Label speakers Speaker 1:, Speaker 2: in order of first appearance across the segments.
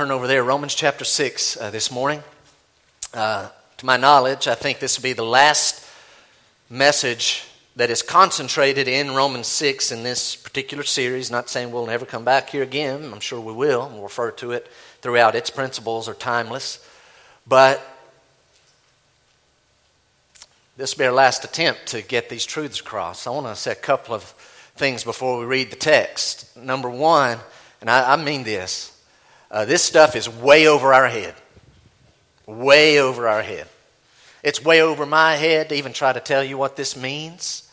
Speaker 1: Turn over there, Romans chapter 6 uh, this morning. Uh, to my knowledge, I think this will be the last message that is concentrated in Romans 6 in this particular series. Not saying we'll never come back here again, I'm sure we will. We'll refer to it throughout. Its principles are timeless. But this will be our last attempt to get these truths across. I want to say a couple of things before we read the text. Number one, and I, I mean this uh, this stuff is way over our head. Way over our head. It's way over my head to even try to tell you what this means.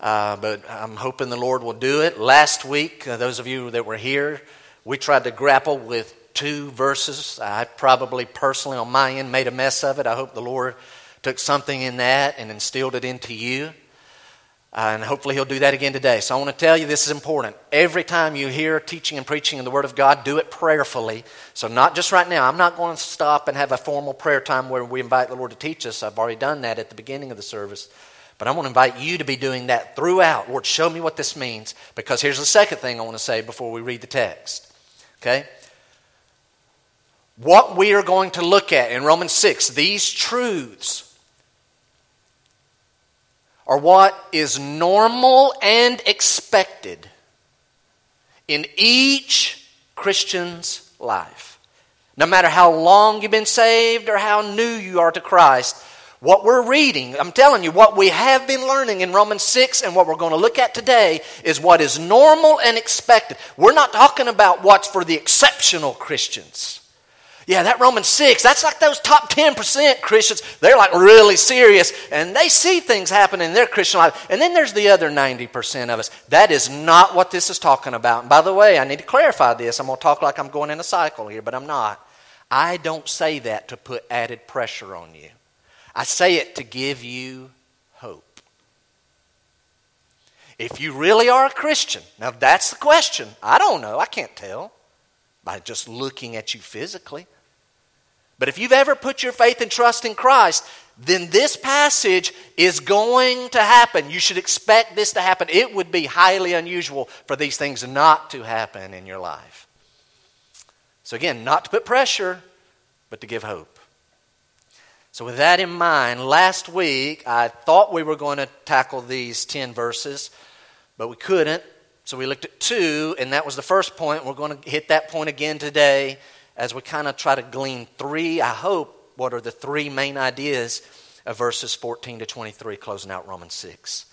Speaker 1: Uh, but I'm hoping the Lord will do it. Last week, uh, those of you that were here, we tried to grapple with two verses. I probably personally, on my end, made a mess of it. I hope the Lord took something in that and instilled it into you. Uh, and hopefully he'll do that again today. So I want to tell you this is important. Every time you hear teaching and preaching in the Word of God, do it prayerfully. So not just right now. I'm not going to stop and have a formal prayer time where we invite the Lord to teach us. I've already done that at the beginning of the service. But I want to invite you to be doing that throughout. Lord, show me what this means. Because here's the second thing I want to say before we read the text. Okay? What we are going to look at in Romans 6, these truths are what is normal and expected in each Christian's life. No matter how long you've been saved or how new you are to Christ, what we're reading, I'm telling you, what we have been learning in Romans 6 and what we're going to look at today is what is normal and expected. We're not talking about what's for the exceptional Christians. Yeah, that Romans 6, that's like those top 10% Christians. They're like really serious and they see things happen in their Christian life. And then there's the other 90% of us. That is not what this is talking about. And by the way, I need to clarify this. I'm going to talk like I'm going in a cycle here, but I'm not. I don't say that to put added pressure on you, I say it to give you hope. If you really are a Christian, now that's the question. I don't know. I can't tell by just looking at you physically. But if you've ever put your faith and trust in Christ, then this passage is going to happen. You should expect this to happen. It would be highly unusual for these things not to happen in your life. So, again, not to put pressure, but to give hope. So, with that in mind, last week I thought we were going to tackle these 10 verses, but we couldn't. So, we looked at two, and that was the first point. We're going to hit that point again today as we kind of try to glean three, I hope, what are the three main ideas of verses 14 to 23, closing out Romans 6.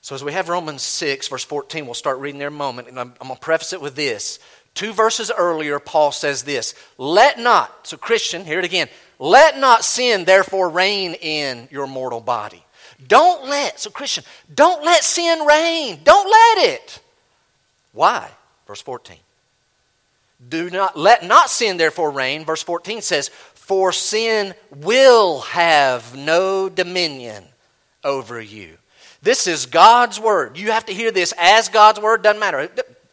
Speaker 1: So, as we have Romans 6, verse 14, we'll start reading there a moment, and I'm, I'm going to preface it with this. Two verses earlier, Paul says this Let not, so Christian, hear it again, let not sin therefore reign in your mortal body. Don't let, so Christian, don't let sin reign. Don't let it. Why? Verse 14. Do not let not sin therefore reign. Verse 14 says, For sin will have no dominion over you. This is God's word. You have to hear this as God's word. Doesn't matter.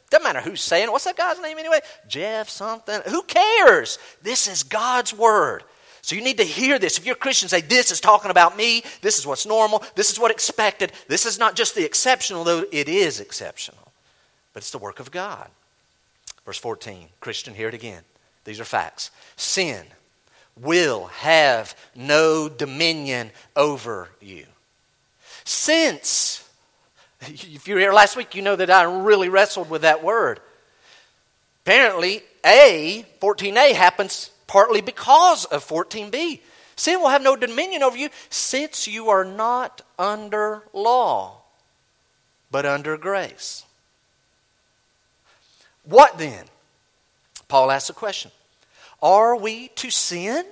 Speaker 1: Doesn't matter who's saying it. What's that guy's name anyway? Jeff something. Who cares? This is God's word. So you need to hear this. If you're a Christian, say, This is talking about me. This is what's normal. This is what expected. This is not just the exceptional, though it is exceptional, but it's the work of God. Verse 14, Christian, hear it again. These are facts. Sin will have no dominion over you. Since, if you were here last week, you know that I really wrestled with that word. Apparently, A, 14a, happens partly because of 14b. Sin will have no dominion over you since you are not under law, but under grace. What then? Paul asks a question Are we to sin?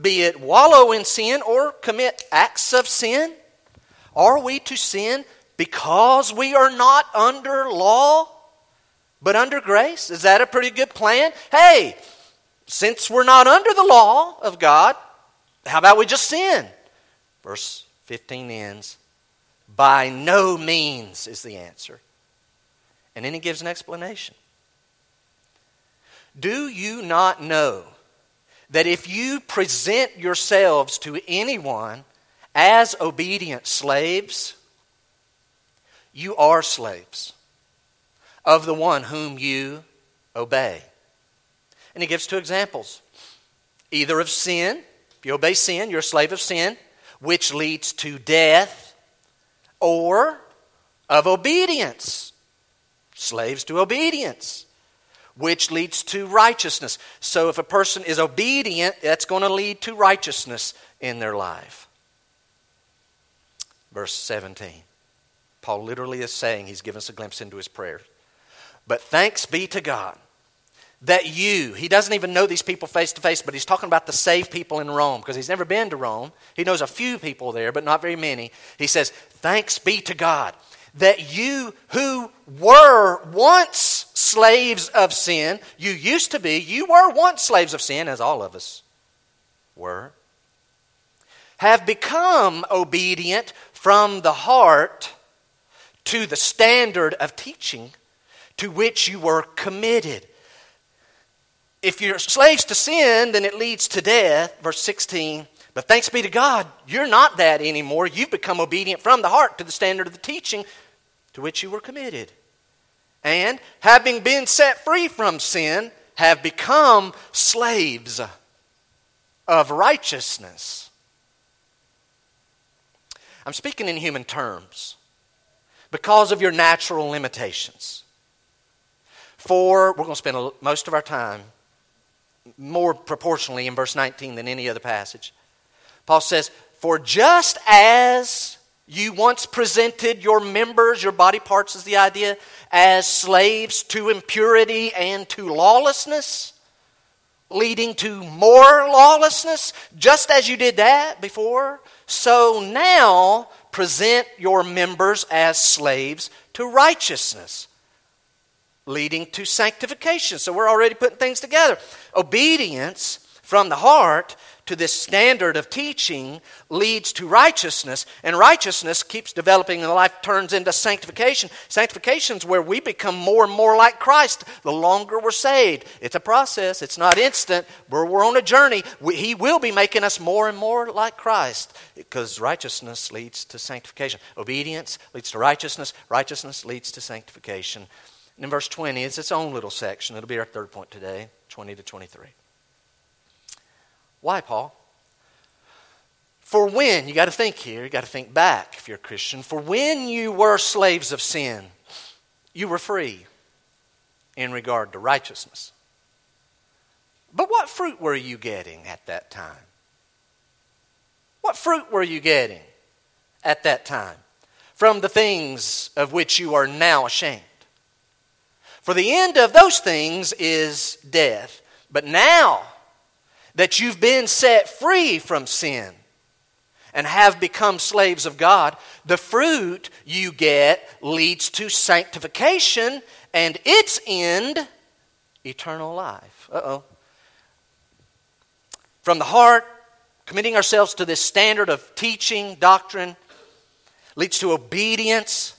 Speaker 1: Be it wallow in sin or commit acts of sin? Are we to sin because we are not under law, but under grace? Is that a pretty good plan? Hey, since we're not under the law of God, how about we just sin? Verse 15 ends By no means is the answer. And then he gives an explanation. Do you not know that if you present yourselves to anyone as obedient slaves, you are slaves of the one whom you obey, And he gives two examples. Either of sin, if you obey sin, you're a slave of sin, which leads to death, or of obedience, slaves to obedience, which leads to righteousness. So if a person is obedient, that's going to lead to righteousness in their life. Verse 17. Paul literally is saying, he's given us a glimpse into his prayers. But thanks be to God that you, he doesn't even know these people face to face, but he's talking about the saved people in Rome because he's never been to Rome. He knows a few people there, but not very many. He says, Thanks be to God that you who were once slaves of sin, you used to be, you were once slaves of sin, as all of us were, have become obedient from the heart to the standard of teaching to which you were committed if you're slaves to sin, then it leads to death. Verse 16. But thanks be to God, you're not that anymore. You've become obedient from the heart to the standard of the teaching to which you were committed. And having been set free from sin, have become slaves of righteousness. I'm speaking in human terms because of your natural limitations. For, we're going to spend most of our time more proportionally in verse 19 than any other passage. Paul says, For just as you once presented your members, your body parts is the idea, as slaves to impurity and to lawlessness, leading to more lawlessness, just as you did that before, so now present your members as slaves to righteousness leading to sanctification. So we're already putting things together. Obedience from the heart to this standard of teaching leads to righteousness, and righteousness keeps developing and life turns into sanctification. Sanctification is where we become more and more like Christ the longer we're saved. It's a process, it's not instant. We're, we're on a journey. We, he will be making us more and more like Christ because righteousness leads to sanctification. Obedience leads to righteousness, righteousness leads to sanctification. And in verse 20, it's its own little section. It'll be our third point today, 20 to 23. Why, Paul? For when, you got to think here, you got to think back if you're a Christian. For when you were slaves of sin, you were free in regard to righteousness. But what fruit were you getting at that time? What fruit were you getting at that time from the things of which you are now ashamed? For the end of those things is death. But now that you've been set free from sin and have become slaves of God, the fruit you get leads to sanctification and its end, eternal life. Uh oh. From the heart, committing ourselves to this standard of teaching, doctrine, leads to obedience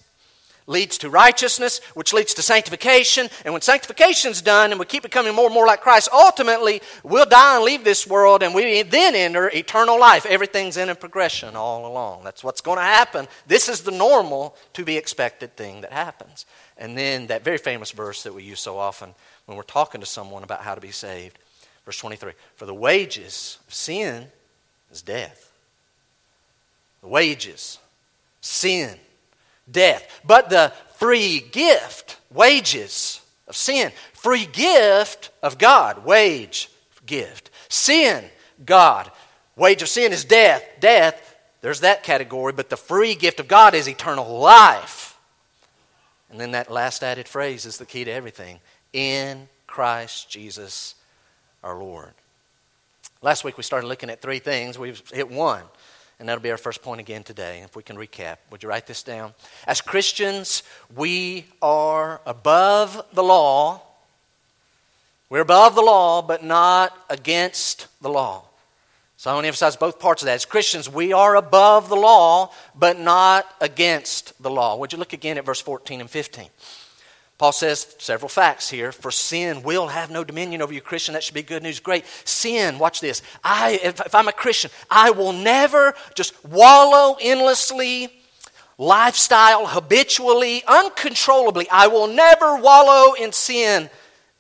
Speaker 1: leads to righteousness, which leads to sanctification. And when sanctification's done and we keep becoming more and more like Christ, ultimately we'll die and leave this world and we then enter eternal life. Everything's in a progression all along. That's what's going to happen. This is the normal to be expected thing that happens. And then that very famous verse that we use so often when we're talking to someone about how to be saved. Verse 23 For the wages of sin is death. The wages, sin death. But the free gift, wages of sin, free gift of God, wage, gift. Sin, God. Wage of sin is death. Death, there's that category, but the free gift of God is eternal life. And then that last added phrase is the key to everything in Christ Jesus our Lord. Last week we started looking at three things. We've hit one. And that'll be our first point again today. If we can recap, would you write this down? As Christians, we are above the law. We're above the law, but not against the law. So I want to emphasize both parts of that. As Christians, we are above the law, but not against the law. Would you look again at verse 14 and 15? Paul says several facts here. For sin will have no dominion over you, Christian. That should be good news. Great. Sin, watch this. I, if, if I'm a Christian, I will never just wallow endlessly, lifestyle, habitually, uncontrollably. I will never wallow in sin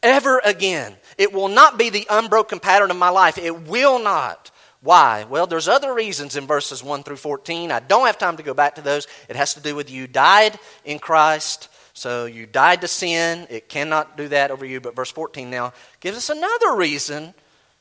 Speaker 1: ever again. It will not be the unbroken pattern of my life. It will not. Why? Well, there's other reasons in verses 1 through 14. I don't have time to go back to those. It has to do with you died in Christ. So you died to sin. It cannot do that over you. But verse 14 now gives us another reason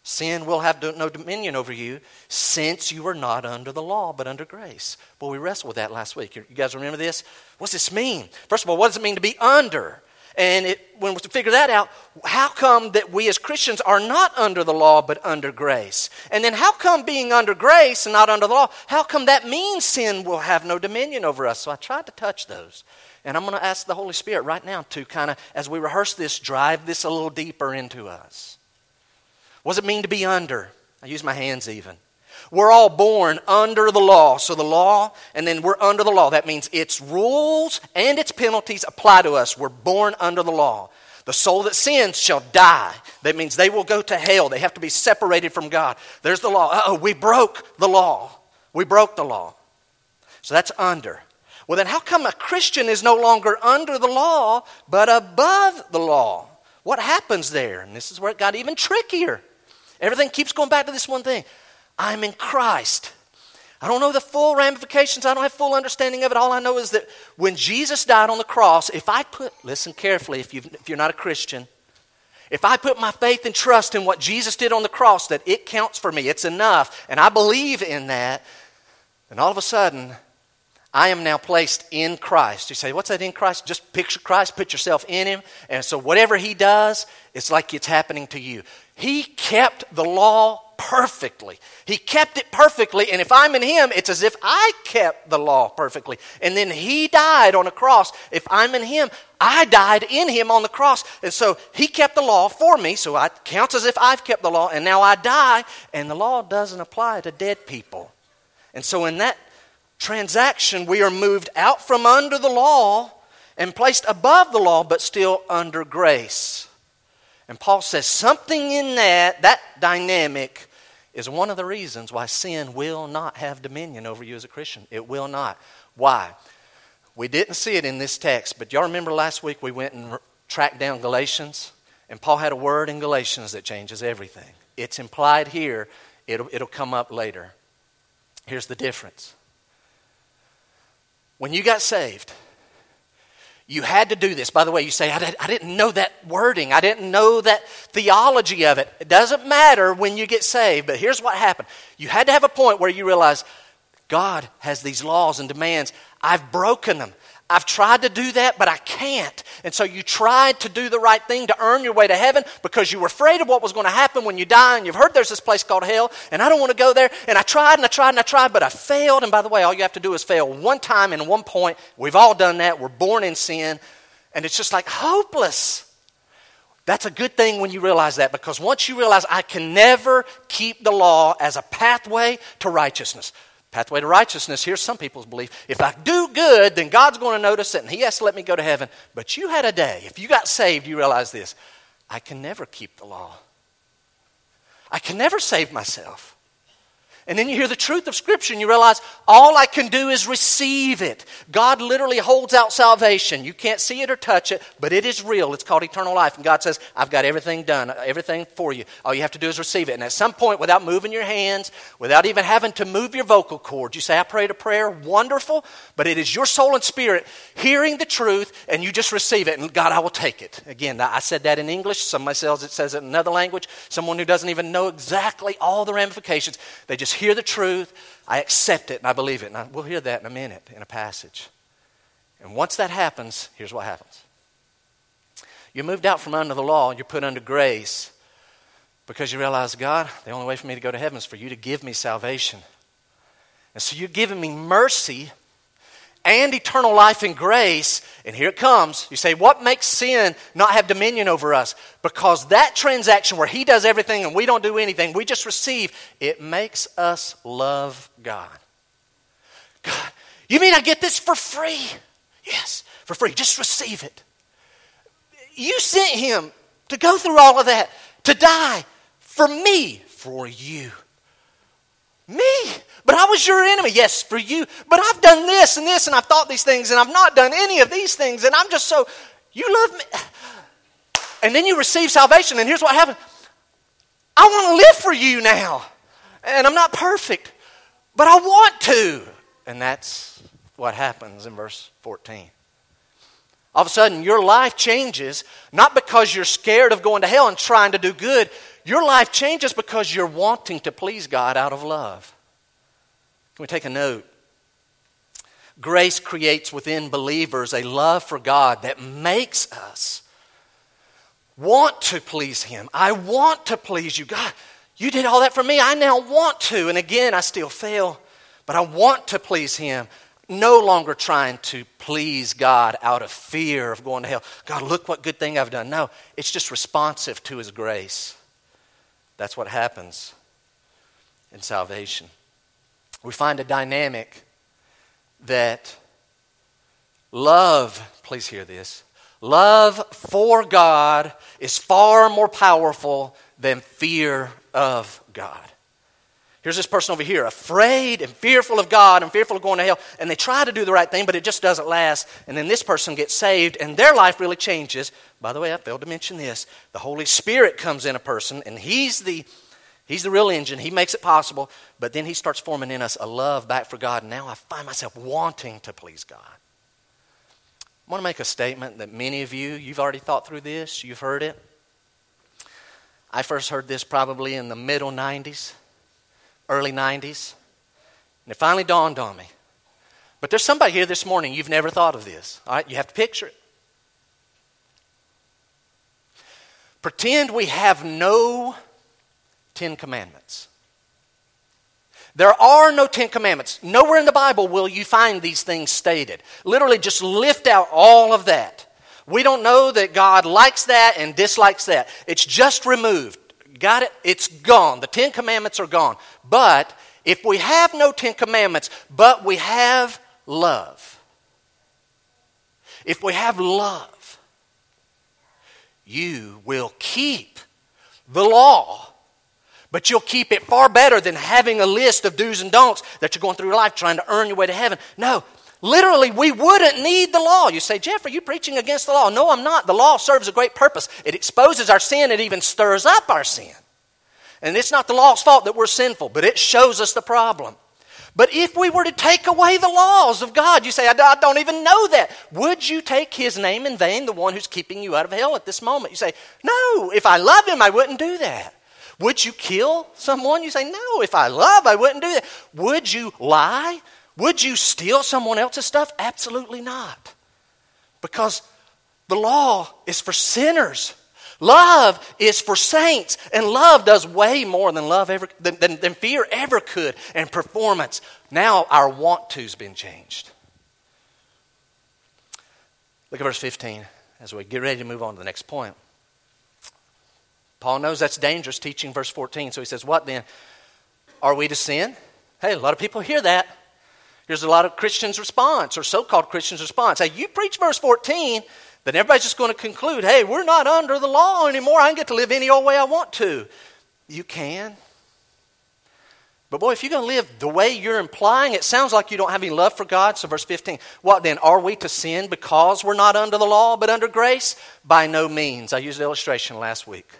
Speaker 1: sin will have no dominion over you since you are not under the law but under grace. Well, we wrestled with that last week. You guys remember this? What's this mean? First of all, what does it mean to be under? And it, when we figure that out, how come that we as Christians are not under the law but under grace? And then how come being under grace and not under the law, how come that means sin will have no dominion over us? So I tried to touch those. And I'm going to ask the Holy Spirit right now to kind of, as we rehearse this, drive this a little deeper into us. What does it mean to be under? I use my hands even. We're all born under the law. So the law, and then we're under the law. That means its rules and its penalties apply to us. We're born under the law. The soul that sins shall die. That means they will go to hell. They have to be separated from God. There's the law. oh, we broke the law. We broke the law. So that's under. Well, then how come a Christian is no longer under the law, but above the law? What happens there? And this is where it got even trickier. Everything keeps going back to this one thing. I'm in Christ. I don't know the full ramifications. I don't have full understanding of it. All I know is that when Jesus died on the cross, if I put, listen carefully if, if you're not a Christian, if I put my faith and trust in what Jesus did on the cross, that it counts for me, it's enough, and I believe in that, then all of a sudden, I am now placed in Christ. You say, what's that in Christ? Just picture Christ, put yourself in Him. And so whatever He does, it's like it's happening to you. He kept the law perfectly. He kept it perfectly, and if I'm in Him, it's as if I kept the law perfectly. And then He died on a cross. If I'm in Him, I died in Him on the cross. And so He kept the law for me, so it counts as if I've kept the law, and now I die, and the law doesn't apply to dead people. And so in that transaction, we are moved out from under the law and placed above the law, but still under grace. And Paul says something in that, that dynamic, is one of the reasons why sin will not have dominion over you as a Christian. It will not. Why? We didn't see it in this text, but y'all remember last week we went and tracked down Galatians? And Paul had a word in Galatians that changes everything. It's implied here, it'll, it'll come up later. Here's the difference. When you got saved, you had to do this. By the way, you say, I, did, I didn't know that wording. I didn't know that theology of it. It doesn't matter when you get saved, but here's what happened. You had to have a point where you realize God has these laws and demands. I've broken them. I've tried to do that, but I can't. And so you tried to do the right thing to earn your way to heaven because you were afraid of what was going to happen when you die. And you've heard there's this place called hell, and I don't want to go there. And I tried and I tried and I tried, but I failed. And by the way, all you have to do is fail one time and one point. We've all done that. We're born in sin. And it's just like hopeless. That's a good thing when you realize that because once you realize I can never keep the law as a pathway to righteousness. Pathway to righteousness, here's some people's belief. If I do good, then God's going to notice it and He has to let me go to heaven. But you had a day. If you got saved, you realize this I can never keep the law, I can never save myself. And then you hear the truth of Scripture and you realize all I can do is receive it. God literally holds out salvation. You can't see it or touch it, but it is real. It's called eternal life. And God says, I've got everything done, everything for you. All you have to do is receive it. And at some point, without moving your hands, without even having to move your vocal cords, you say, I prayed a prayer, wonderful, but it is your soul and spirit hearing the truth and you just receive it. And God, I will take it. Again, I said that in English. Somebody else it says it in another language. Someone who doesn't even know exactly all the ramifications. They just hear the truth, I accept it, and I believe it. And we'll hear that in a minute in a passage. And once that happens, here's what happens you're moved out from under the law, you're put under grace because you realize, God, the only way for me to go to heaven is for you to give me salvation. And so you're giving me mercy and eternal life and grace. And here it comes. You say, What makes sin not have dominion over us? Because that transaction where He does everything and we don't do anything, we just receive, it makes us love God. God, you mean I get this for free? Yes, for free. Just receive it. You sent Him to go through all of that, to die for me, for you. Me? But I was your enemy. Yes, for you. But I've done this and this and I've thought these things and I've not done any of these things and I'm just so, you love me. And then you receive salvation, and here's what happens I want to live for you now. And I'm not perfect, but I want to. And that's what happens in verse 14. All of a sudden, your life changes, not because you're scared of going to hell and trying to do good. Your life changes because you're wanting to please God out of love. Can we take a note? Grace creates within believers a love for God that makes us want to please Him. I want to please you. God, you did all that for me. I now want to. And again, I still fail, but I want to please Him no longer trying to please God out of fear of going to hell. God, look what good thing I've done. No, it's just responsive to His grace. That's what happens in salvation. We find a dynamic that love, please hear this, love for God is far more powerful than fear of God. Here's this person over here, afraid and fearful of God and fearful of going to hell, and they try to do the right thing, but it just doesn't last. And then this person gets saved, and their life really changes. By the way, I failed to mention this. The Holy Spirit comes in a person, and He's the He's the real engine. He makes it possible, but then He starts forming in us a love back for God. And now I find myself wanting to please God. I want to make a statement that many of you, you've already thought through this, you've heard it. I first heard this probably in the middle 90s early 90s. And it finally dawned on me. But there's somebody here this morning, you've never thought of this. All right, you have to picture it. Pretend we have no Ten Commandments. There are no Ten Commandments. Nowhere in the Bible will you find these things stated. Literally, just lift out all of that. We don't know that God likes that and dislikes that. It's just removed. Got it? It's gone. The Ten Commandments are gone. But if we have no Ten Commandments, but we have love, if we have love, you will keep the law. But you'll keep it far better than having a list of do's and don'ts that you're going through life trying to earn your way to heaven. No, Literally, we wouldn't need the law. You say, Jeff, are you preaching against the law? No, I'm not. The law serves a great purpose. It exposes our sin, it even stirs up our sin. And it's not the law's fault that we're sinful, but it shows us the problem. But if we were to take away the laws of God, you say, I don't even know that. Would you take his name in vain, the one who's keeping you out of hell at this moment? You say, No, if I love him, I wouldn't do that. Would you kill someone? You say, No, if I love, I wouldn't do that. Would you lie? Would you steal someone else's stuff? Absolutely not. Because the law is for sinners. Love is for saints, and love does way more than love ever than, than, than fear ever could. And performance. Now our want to's been changed. Look at verse 15 as we get ready to move on to the next point. Paul knows that's dangerous teaching verse 14, so he says, What then? Are we to sin? Hey, a lot of people hear that. Here's a lot of Christians' response, or so called Christians' response. Hey, you preach verse 14, then everybody's just going to conclude, hey, we're not under the law anymore. I can get to live any old way I want to. You can. But boy, if you're going to live the way you're implying, it sounds like you don't have any love for God. So, verse 15, what then? Are we to sin because we're not under the law but under grace? By no means. I used an illustration last week.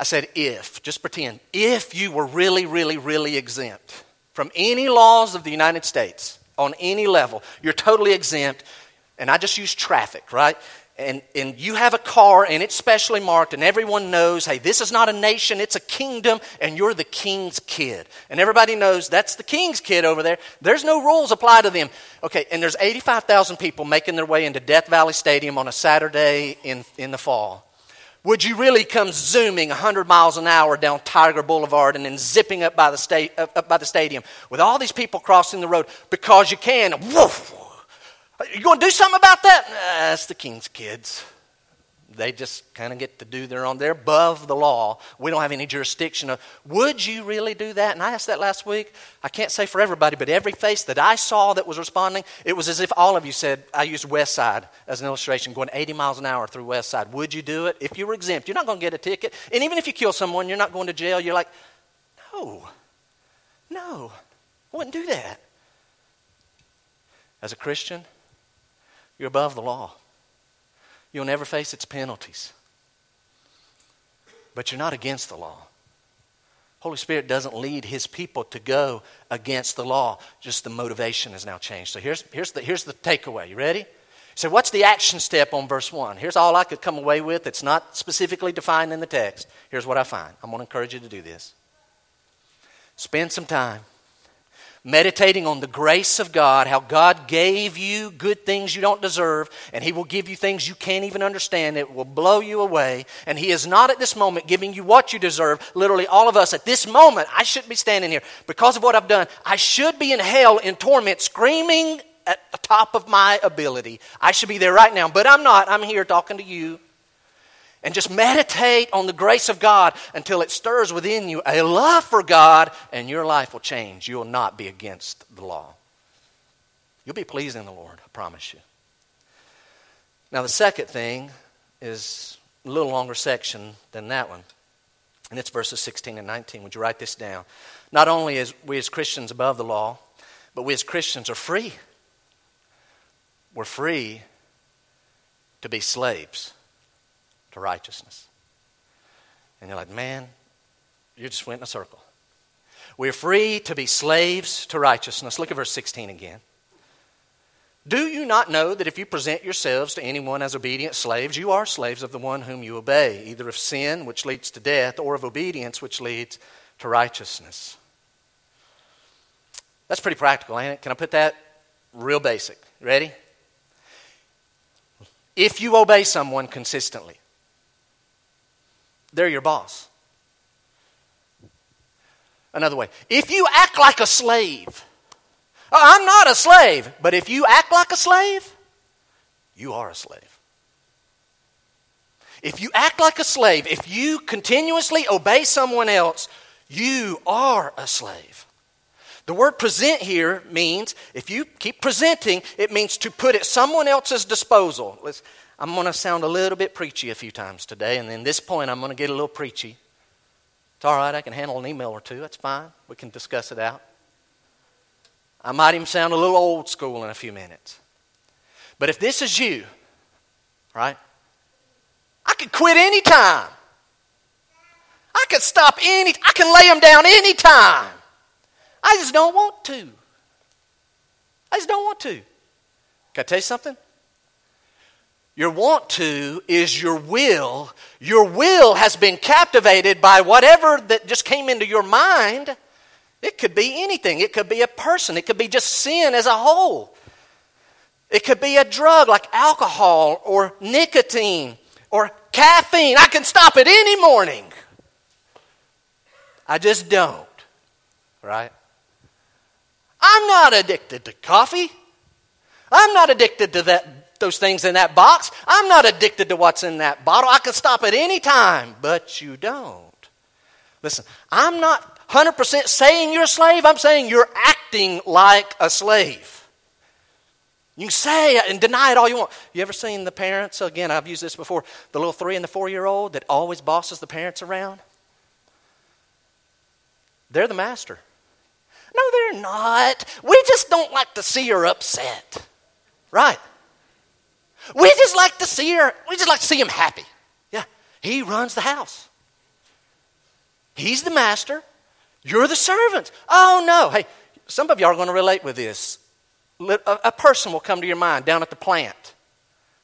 Speaker 1: I said, if, just pretend, if you were really, really, really exempt from any laws of the United States on any level. You're totally exempt. And I just use traffic, right? And, and you have a car and it's specially marked, and everyone knows, hey, this is not a nation, it's a kingdom, and you're the king's kid. And everybody knows that's the king's kid over there. There's no rules apply to them. Okay, and there's 85,000 people making their way into Death Valley Stadium on a Saturday in, in the fall. Would you really come zooming 100 miles an hour down Tiger Boulevard and then zipping up by the, sta- up by the stadium with all these people crossing the road because you can? Woof! You going to do something about that? Nah, that's the king's kids. They just kind of get to do their own. They're above the law. We don't have any jurisdiction. Of, would you really do that? And I asked that last week. I can't say for everybody, but every face that I saw that was responding, it was as if all of you said, I used West Side as an illustration, going 80 miles an hour through West Side. Would you do it? If you were exempt, you're not going to get a ticket. And even if you kill someone, you're not going to jail. You're like, no, no, I wouldn't do that. As a Christian, you're above the law. You'll never face its penalties. But you're not against the law. Holy Spirit doesn't lead his people to go against the law. Just the motivation has now changed. So here's, here's, the, here's the takeaway. You ready? So, what's the action step on verse 1? Here's all I could come away with. It's not specifically defined in the text. Here's what I find. I'm going to encourage you to do this. Spend some time meditating on the grace of God, how God gave you good things you don't deserve, and He will give you things you can't even understand. It will blow you away. And He is not at this moment giving you what you deserve. Literally, all of us at this moment, I shouldn't be standing here because of what I've done. I should be in hell in torment, screaming at the top of my ability. I should be there right now, but I'm not. I'm here talking to you. And just meditate on the grace of God until it stirs within you a love for God, and your life will change. You will not be against the law. You'll be pleasing the Lord, I promise you. Now, the second thing is a little longer section than that one, and it's verses 16 and 19. Would you write this down? Not only is we as Christians above the law, but we as Christians are free. We're free to be slaves to righteousness. And you're like, man, you just went in a circle. We're free to be slaves to righteousness. Look at verse 16 again. Do you not know that if you present yourselves to anyone as obedient slaves, you are slaves of the one whom you obey, either of sin, which leads to death, or of obedience, which leads to righteousness? That's pretty practical, ain't it? Can I put that real basic? Ready? If you obey someone consistently, they're your boss. Another way, if you act like a slave, uh, I'm not a slave, but if you act like a slave, you are a slave. If you act like a slave, if you continuously obey someone else, you are a slave. The word present here means, if you keep presenting, it means to put at someone else's disposal. Let's, I'm going to sound a little bit preachy a few times today, and then this point I'm going to get a little preachy. It's all right, I can handle an email or two. That's fine. We can discuss it out. I might even sound a little old school in a few minutes. But if this is you, right, I could quit anytime. I could stop any, I can lay them down anytime. I just don't want to. I just don't want to. Can I tell you something? Your want to is your will. Your will has been captivated by whatever that just came into your mind. It could be anything, it could be a person, it could be just sin as a whole. It could be a drug like alcohol or nicotine or caffeine. I can stop it any morning. I just don't. Right? I'm not addicted to coffee. I'm not addicted to that those things in that box. I'm not addicted to what's in that bottle. I can stop at any time, but you don't. Listen, I'm not 100% saying you're a slave. I'm saying you're acting like a slave. You can say and deny it all you want. You ever seen the parents? Again, I've used this before. The little three and the four year old that always bosses the parents around. They're the master. No, they're not. We just don't like to see her upset. Right. We just like to see her, we just like to see him happy. Yeah, he runs the house. He's the master. You're the servant. Oh, no. Hey, some of y'all are going to relate with this. A person will come to your mind down at the plant,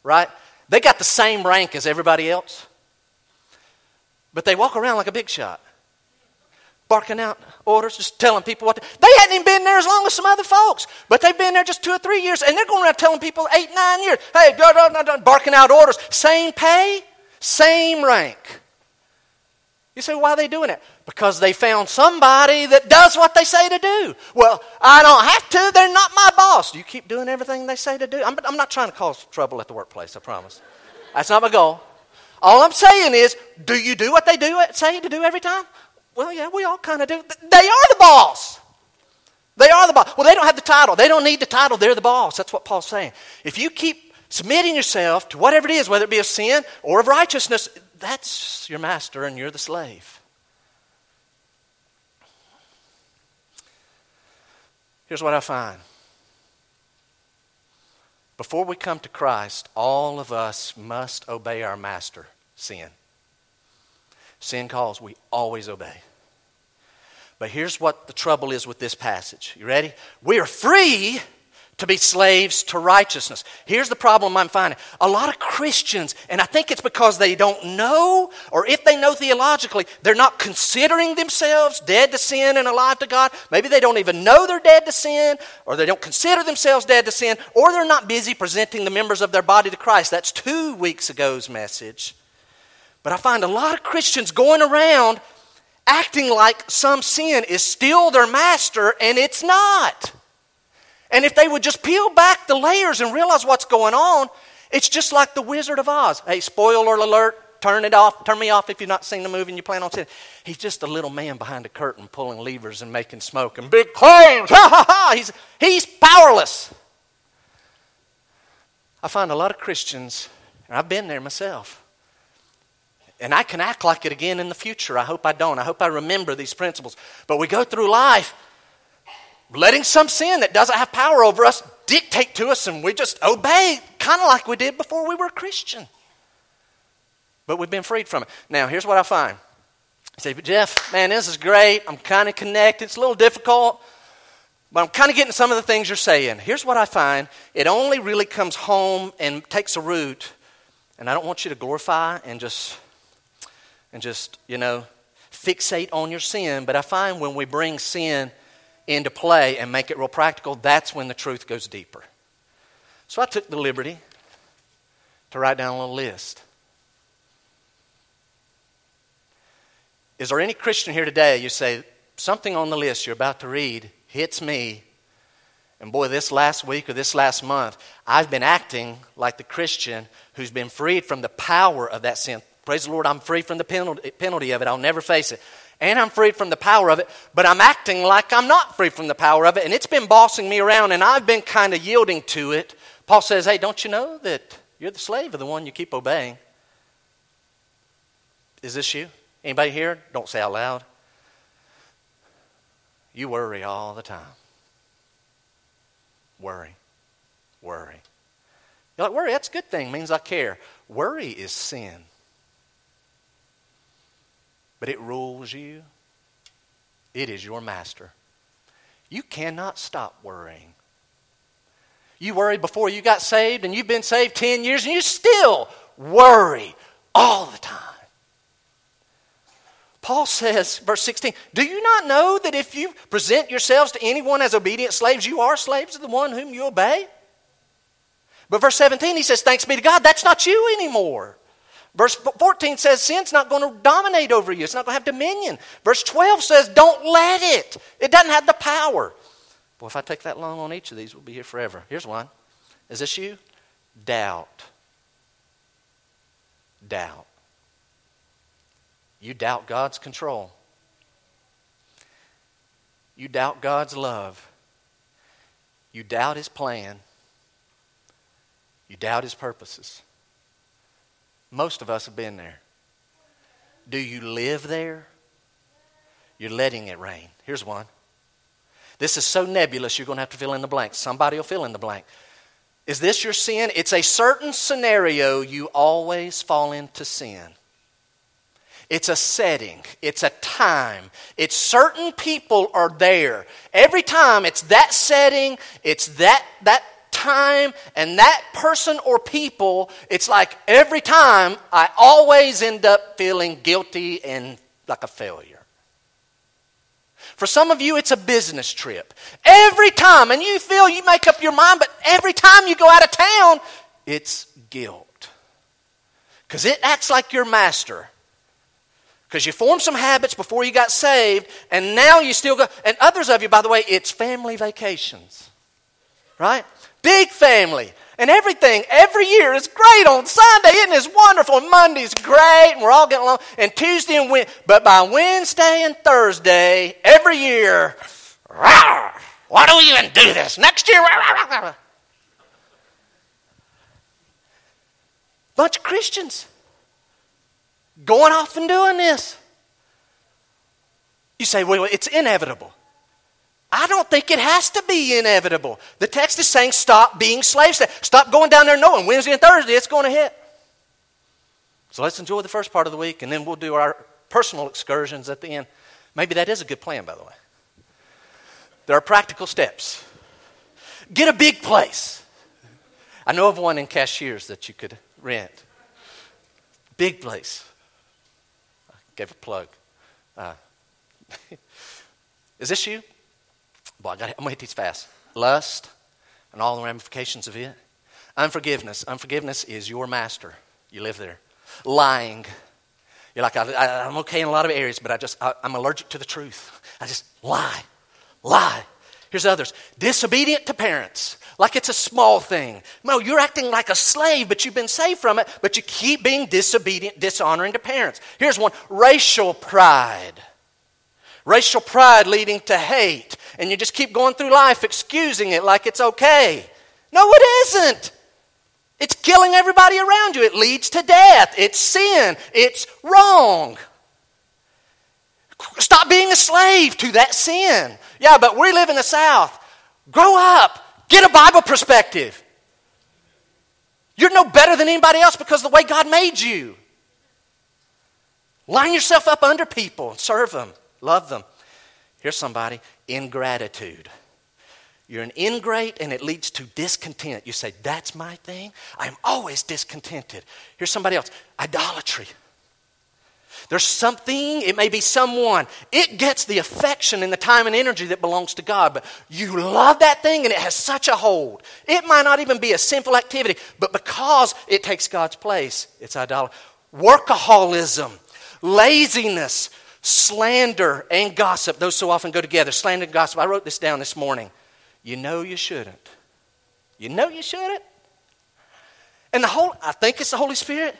Speaker 1: right? They got the same rank as everybody else, but they walk around like a big shot barking out orders, just telling people what to, they hadn't even been there as long as some other folks, but they've been there just two or three years, and they're going around telling people eight, nine years, hey, go, go, go, go, barking out orders, same pay, same rank. You say, why are they doing it? Because they found somebody that does what they say to do. Well, I don't have to. They're not my boss. You keep doing everything they say to do? I'm, I'm not trying to cause trouble at the workplace, I promise. That's not my goal. All I'm saying is, do you do what they do say to do every time? Well, yeah, we all kind of do. They are the boss. They are the boss. Well, they don't have the title. They don't need the title. They're the boss. That's what Paul's saying. If you keep submitting yourself to whatever it is, whether it be of sin or of righteousness, that's your master and you're the slave. Here's what I find Before we come to Christ, all of us must obey our master, sin. Sin calls, we always obey. But here's what the trouble is with this passage. You ready? We are free to be slaves to righteousness. Here's the problem I'm finding. A lot of Christians, and I think it's because they don't know, or if they know theologically, they're not considering themselves dead to sin and alive to God. Maybe they don't even know they're dead to sin, or they don't consider themselves dead to sin, or they're not busy presenting the members of their body to Christ. That's two weeks ago's message. But I find a lot of Christians going around acting like some sin is still their master, and it's not. And if they would just peel back the layers and realize what's going on, it's just like the Wizard of Oz. Hey, spoiler alert, turn it off, turn me off if you've not seen the movie and you plan on seeing it. He's just a little man behind a curtain pulling levers and making smoke and big claims. Ha ha ha! He's, he's powerless. I find a lot of Christians, and I've been there myself, and I can act like it again in the future. I hope I don't. I hope I remember these principles. But we go through life letting some sin that doesn't have power over us dictate to us and we just obey, kind of like we did before we were a Christian. But we've been freed from it. Now, here's what I find. You say, but Jeff, man, this is great. I'm kind of connected. It's a little difficult, but I'm kind of getting some of the things you're saying. Here's what I find it only really comes home and takes a root, and I don't want you to glorify and just, and just, you know, fixate on your sin, but I find when we bring sin into play and make it real practical, that's when the truth goes deeper. So I took the liberty to write down a little list. Is there any Christian here today you say, something on the list you're about to read hits me, and boy, this last week or this last month, I've been acting like the Christian who's been freed from the power of that sin. Praise the Lord, I'm free from the penalty of it. I'll never face it and I'm freed from the power of it, but I'm acting like I'm not free from the power of it, and it's been bossing me around, and I've been kind of yielding to it. Paul says, Hey, don't you know that you're the slave of the one you keep obeying? Is this you? Anybody here? Don't say out loud. You worry all the time. Worry. Worry. You're like, worry, that's a good thing, means I care. Worry is sin but it rules you. It is your master. You cannot stop worrying. You worried before you got saved, and you've been saved 10 years, and you still worry all the time. Paul says, verse 16, Do you not know that if you present yourselves to anyone as obedient slaves, you are slaves of the one whom you obey? But verse 17, he says, Thanks be to God, that's not you anymore. Verse 14 says sin's not going to dominate over you, it's not going to have dominion. Verse 12 says don't let it, it doesn't have the power. Boy, if I take that long on each of these, we'll be here forever. Here's one. Is this you? Doubt. Doubt. You doubt God's control. You doubt God's love. You doubt His plan. You doubt His purposes. Most of us have been there. Do you live there? You're letting it reign. Here's one. This is so nebulous, you're going to have to fill in the blank. Somebody will fill in the blank. Is this your sin? It's a certain scenario you always fall into sin. It's a setting, it's a time, it's certain people are there. Every time it's that setting, it's that, that time and that person or people, it's like every time I always end up feeling guilty and like a failure. For some of you, it's a business trip. Every time, and you feel you make up your mind, but every time you go out of town, it's guilt. Because it acts like your master. Because you formed some habits before you got saved, and now you still go. And others of you, by the way, it's family vacations. Right? Big family and everything every year is great on Sunday. Isn't it wonderful? Monday's great, and we're all getting along. And Tuesday and Wednesday, but by Wednesday and Thursday every year, why do we even do this? Next year, rah, rah, bunch of Christians going off and doing this. You say, well, it's inevitable. I don't think it has to be inevitable. The text is saying stop being slaves. Stop going down there knowing Wednesday and Thursday it's going to hit. So let's enjoy the first part of the week and then we'll do our personal excursions at the end. Maybe that is a good plan, by the way. There are practical steps. Get a big place. I know of one in Cashiers that you could rent. Big place. I gave a plug. Uh, is this you? Boy, I got I'm to hit these fast. Lust and all the ramifications of it. Unforgiveness. Unforgiveness is your master. You live there. Lying. You're like, I, am okay in a lot of areas, but I just, I, I'm allergic to the truth. I just lie. Lie. Here's others. Disobedient to parents. Like it's a small thing. No, you're acting like a slave, but you've been saved from it, but you keep being disobedient, dishonoring to parents. Here's one racial pride. Racial pride leading to hate. And you just keep going through life excusing it like it's okay. No, it isn't. It's killing everybody around you. It leads to death. It's sin. It's wrong. Stop being a slave to that sin. Yeah, but we live in the South. Grow up. Get a Bible perspective. You're no better than anybody else because the way God made you. Line yourself up under people and serve them, love them. Here's somebody ingratitude. You're an ingrate and it leads to discontent. You say, That's my thing. I'm always discontented. Here's somebody else idolatry. There's something, it may be someone, it gets the affection and the time and energy that belongs to God, but you love that thing and it has such a hold. It might not even be a sinful activity, but because it takes God's place, it's idolatry. Workaholism, laziness, slander, and gossip, those so often go together. Slander and gossip. I wrote this down this morning. You know you shouldn't. You know you shouldn't. And the whole, I think it's the Holy Spirit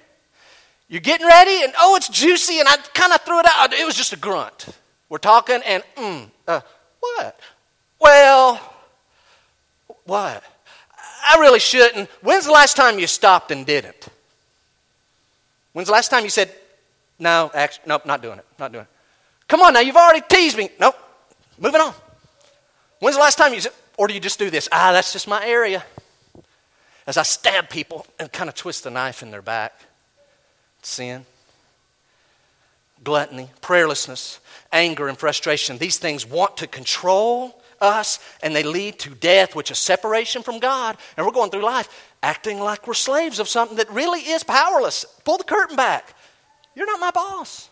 Speaker 1: you're getting ready, and oh, it's juicy, and I kind of threw it out. It was just a grunt. We're talking, and mm, uh, what? Well, what? I really shouldn't. When's the last time you stopped and didn't? When's the last time you said, no, actually, nope, not doing it, not doing it? Come on now, you've already teased me. Nope, moving on. When's the last time you said, or do you just do this? Ah, that's just my area. As I stab people and kind of twist the knife in their back sin, gluttony, prayerlessness, anger, and frustration. These things want to control us and they lead to death, which is separation from God. And we're going through life acting like we're slaves of something that really is powerless. Pull the curtain back. You're not my boss.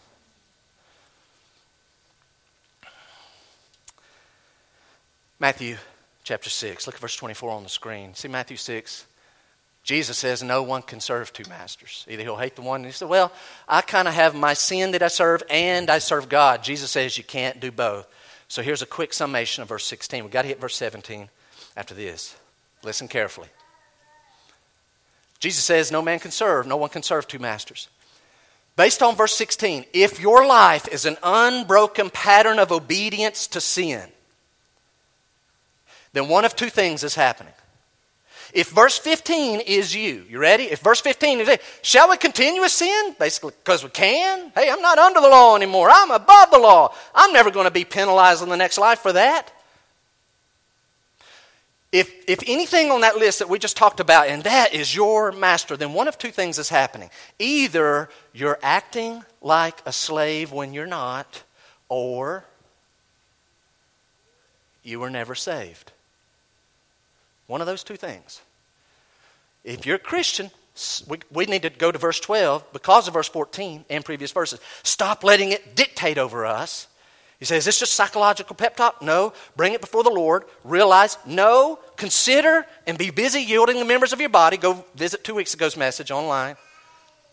Speaker 1: Matthew chapter 6. Look at verse 24 on the screen. See Matthew 6. Jesus says no one can serve two masters. Either he'll hate the one, and he said, Well, I kind of have my sin that I serve and I serve God. Jesus says you can't do both. So here's a quick summation of verse 16. We've got to hit verse 17 after this. Listen carefully. Jesus says no man can serve, no one can serve two masters. Based on verse 16, if your life is an unbroken pattern of obedience to sin, then one of two things is happening. If verse 15 is you, you ready? If verse 15 is, shall we continue with sin? Basically, because we can. Hey, I'm not under the law anymore. I'm above the law. I'm never going to be penalized in the next life for that. If, if anything on that list that we just talked about, and that is your master, then one of two things is happening. Either you're acting like a slave when you're not, or you were never saved. One of those two things. If you're a Christian, we, we need to go to verse 12 because of verse 14 and previous verses. Stop letting it dictate over us. He says, Is this just psychological pep talk? No. Bring it before the Lord. Realize, no. Consider and be busy yielding the members of your body. Go visit two weeks ago's message online.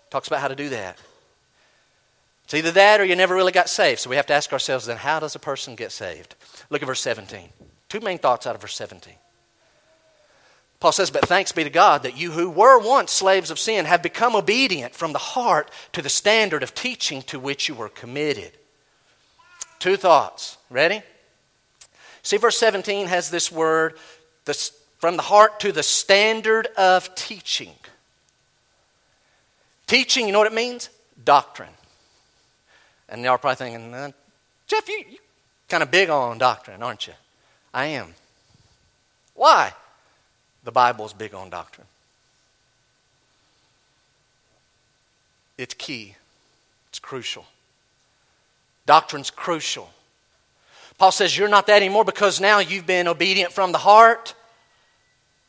Speaker 1: Talks about how to do that. It's either that or you never really got saved. So we have to ask ourselves then, how does a person get saved? Look at verse 17. Two main thoughts out of verse 17. Paul says, But thanks be to God that you who were once slaves of sin have become obedient from the heart to the standard of teaching to which you were committed. Two thoughts. Ready? See, verse 17 has this word this, from the heart to the standard of teaching. Teaching, you know what it means? Doctrine. And y'all are probably thinking, uh, Jeff, you, you kind of big on doctrine, aren't you? I am. Why? The Bible is big on doctrine. It's key, it's crucial. Doctrine's crucial. Paul says you're not that anymore because now you've been obedient from the heart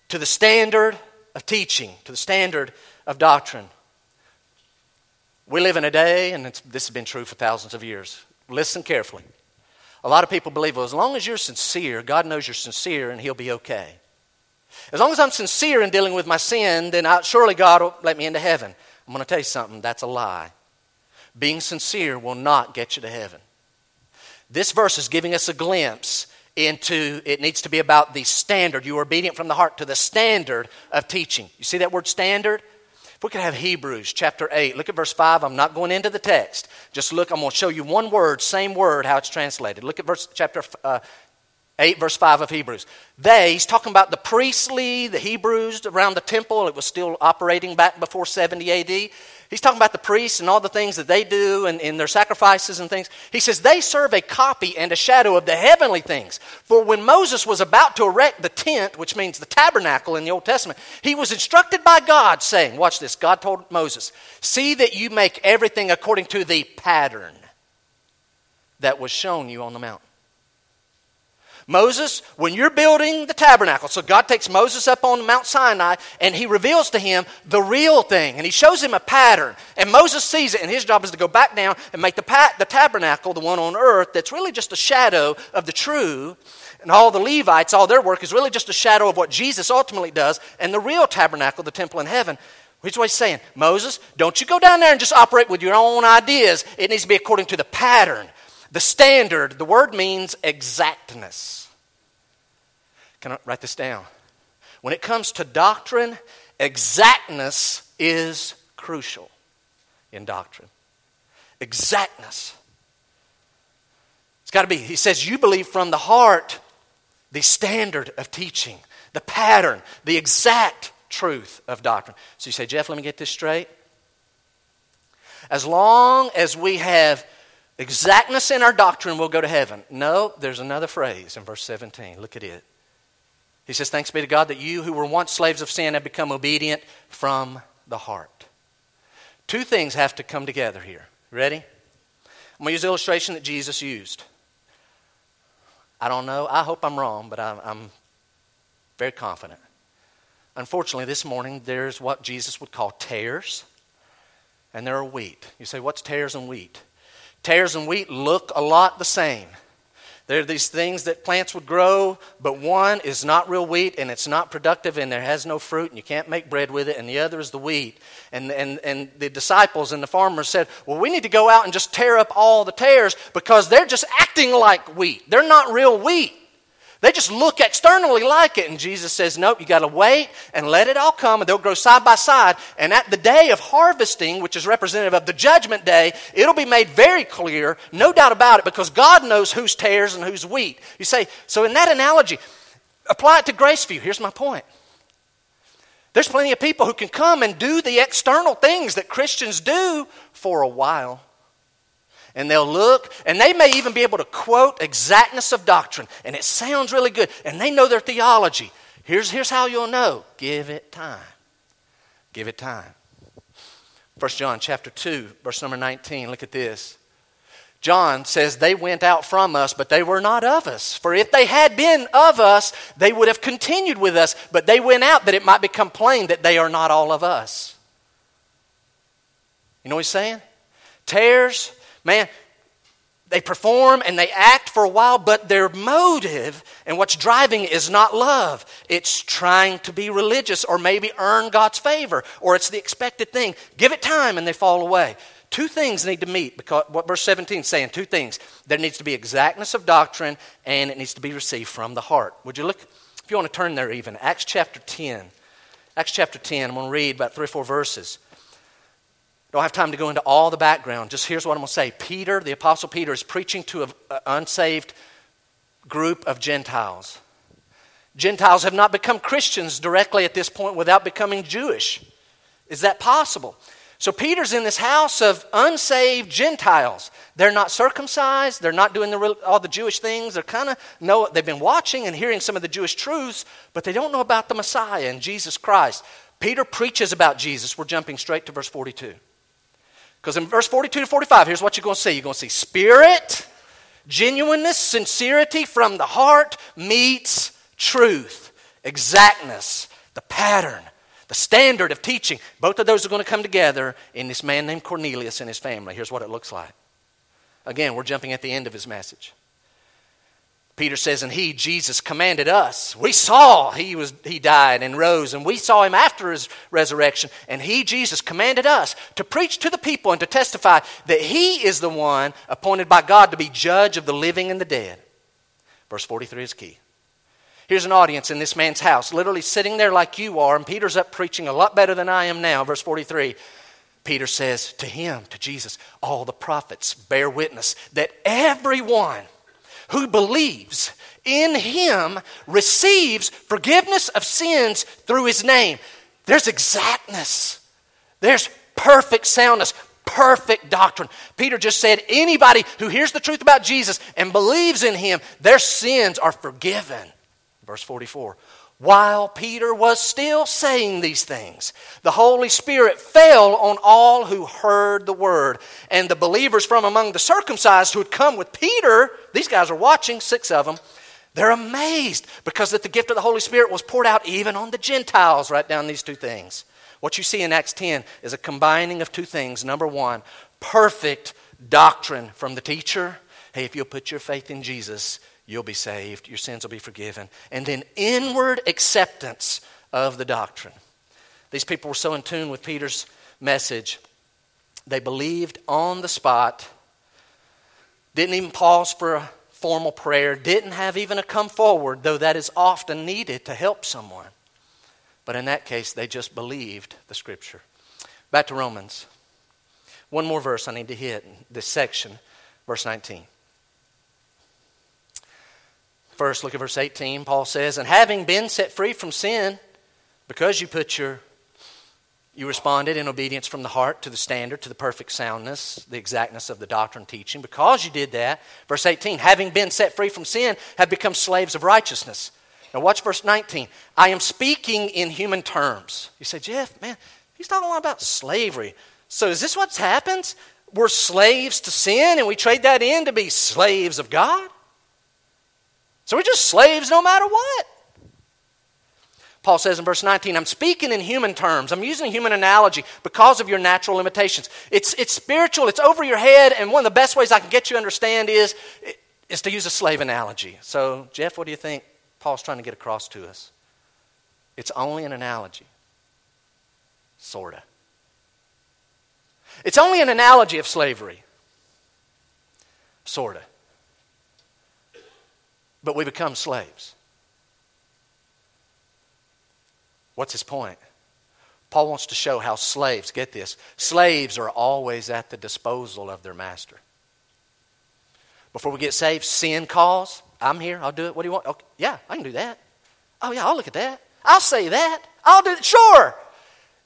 Speaker 1: to the standard of teaching, to the standard of doctrine. We live in a day, and this has been true for thousands of years. Listen carefully. A lot of people believe, well, as long as you're sincere, God knows you're sincere and He'll be okay. As long as I'm sincere in dealing with my sin, then I, surely God will let me into heaven. I'm going to tell you something that's a lie. Being sincere will not get you to heaven. This verse is giving us a glimpse into it needs to be about the standard. You are obedient from the heart to the standard of teaching. You see that word standard? If we could have Hebrews chapter 8, look at verse 5. I'm not going into the text. Just look, I'm going to show you one word, same word, how it's translated. Look at verse chapter uh, 8, verse 5 of Hebrews. They, he's talking about the priestly, the Hebrews around the temple. It was still operating back before 70 AD. He's talking about the priests and all the things that they do and, and their sacrifices and things. He says they serve a copy and a shadow of the heavenly things. For when Moses was about to erect the tent, which means the tabernacle in the Old Testament, he was instructed by God, saying, Watch this. God told Moses, See that you make everything according to the pattern that was shown you on the mountain. Moses, when you're building the tabernacle, so God takes Moses up on Mount Sinai and he reveals to him the real thing and he shows him a pattern. And Moses sees it and his job is to go back down and make the, the tabernacle, the one on earth, that's really just a shadow of the true. And all the Levites, all their work is really just a shadow of what Jesus ultimately does and the real tabernacle, the temple in heaven. Here's what he's saying Moses, don't you go down there and just operate with your own ideas. It needs to be according to the pattern the standard, the word means exactness. Can I write this down? When it comes to doctrine, exactness is crucial in doctrine. Exactness. It's got to be. He says, You believe from the heart the standard of teaching, the pattern, the exact truth of doctrine. So you say, Jeff, let me get this straight. As long as we have exactness in our doctrine, we'll go to heaven. No, there's another phrase in verse 17. Look at it. He says, Thanks be to God that you who were once slaves of sin have become obedient from the heart. Two things have to come together here. Ready? I'm going to use the illustration that Jesus used. I don't know. I hope I'm wrong, but I'm, I'm very confident. Unfortunately, this morning there's what Jesus would call tares, and there are wheat. You say, What's tares and wheat? Tares and wheat look a lot the same. They're these things that plants would grow, but one is not real wheat and it's not productive and there has no fruit and you can't make bread with it, and the other is the wheat. And, and, and the disciples and the farmers said, Well, we need to go out and just tear up all the tares because they're just acting like wheat. They're not real wheat. They just look externally like it. And Jesus says, Nope, you got to wait and let it all come, and they'll grow side by side. And at the day of harvesting, which is representative of the judgment day, it'll be made very clear, no doubt about it, because God knows whose tares and whose wheat. You say, So in that analogy, apply it to Graceview. Here's my point. There's plenty of people who can come and do the external things that Christians do for a while and they'll look, and they may even be able to quote exactness of doctrine, and it sounds really good, and they know their theology. Here's, here's how you'll know give it time. Give it time. 1 John chapter 2, verse number 19, look at this. John says, They went out from us, but they were not of us. For if they had been of us, they would have continued with us. But they went out that it might become plain that they are not all of us. You know what he's saying? Tares Man, they perform and they act for a while, but their motive and what's driving is not love. It's trying to be religious or maybe earn God's favor, or it's the expected thing. Give it time and they fall away. Two things need to meet because what verse 17 is saying, two things. There needs to be exactness of doctrine and it needs to be received from the heart. Would you look, if you want to turn there even, Acts chapter 10. Acts chapter 10, I'm going to read about three or four verses. Don't have time to go into all the background. Just here's what I'm going to say. Peter, the Apostle Peter, is preaching to an unsaved group of Gentiles. Gentiles have not become Christians directly at this point without becoming Jewish. Is that possible? So Peter's in this house of unsaved Gentiles. They're not circumcised. They're not doing the, all the Jewish things. They're kind of know they've been watching and hearing some of the Jewish truths, but they don't know about the Messiah and Jesus Christ. Peter preaches about Jesus. We're jumping straight to verse 42. Because in verse 42 to 45, here's what you're going to see. You're going to see spirit, genuineness, sincerity from the heart meets truth, exactness, the pattern the standard of teaching. Both of those are going to come together in this man named Cornelius and his family. Here's what it looks like. Again, we're jumping at the end of his message. Peter says, and he, Jesus, commanded us. We saw he was he died and rose, and we saw him after his resurrection. And he, Jesus, commanded us to preach to the people and to testify that he is the one appointed by God to be judge of the living and the dead. Verse 43 is key. Here's an audience in this man's house, literally sitting there like you are, and Peter's up preaching a lot better than I am now. Verse 43. Peter says to him, to Jesus, all the prophets bear witness that everyone who believes in him receives forgiveness of sins through his name. There's exactness, there's perfect soundness, perfect doctrine. Peter just said anybody who hears the truth about Jesus and believes in him, their sins are forgiven. Verse 44 While Peter was still saying these things, the Holy Spirit fell on all who heard the word. And the believers from among the circumcised who had come with Peter, these guys are watching, six of them, they're amazed because that the gift of the Holy Spirit was poured out even on the Gentiles. Write down these two things. What you see in Acts 10 is a combining of two things. Number one, perfect doctrine from the teacher. Hey, if you'll put your faith in Jesus, you'll be saved, your sins will be forgiven. And then inward acceptance of the doctrine. These people were so in tune with Peter's message, they believed on the spot, didn't even pause for a formal prayer, didn't have even a come forward, though that is often needed to help someone. But in that case, they just believed the scripture. Back to Romans. One more verse I need to hit in this section, verse 19. First, look at verse 18. Paul says, And having been set free from sin, because you put your you responded in obedience from the heart to the standard, to the perfect soundness, the exactness of the doctrine teaching. Because you did that, verse 18, having been set free from sin, have become slaves of righteousness. Now, watch verse 19. I am speaking in human terms. You say, Jeff, man, he's talking a lot about slavery. So, is this what's happened? We're slaves to sin and we trade that in to be slaves of God? So we're just slaves no matter what. Paul says in verse 19, I'm speaking in human terms. I'm using a human analogy because of your natural limitations. It's, it's spiritual, it's over your head, and one of the best ways I can get you to understand is, is to use a slave analogy. So, Jeff, what do you think Paul's trying to get across to us? It's only an analogy. Sort of. It's only an analogy of slavery. Sort of but we become slaves. What's his point? Paul wants to show how slaves, get this, slaves are always at the disposal of their master. Before we get saved, sin calls. I'm here, I'll do it. What do you want? Okay. Yeah, I can do that. Oh, yeah, I'll look at that. I'll say that. I'll do it. Sure.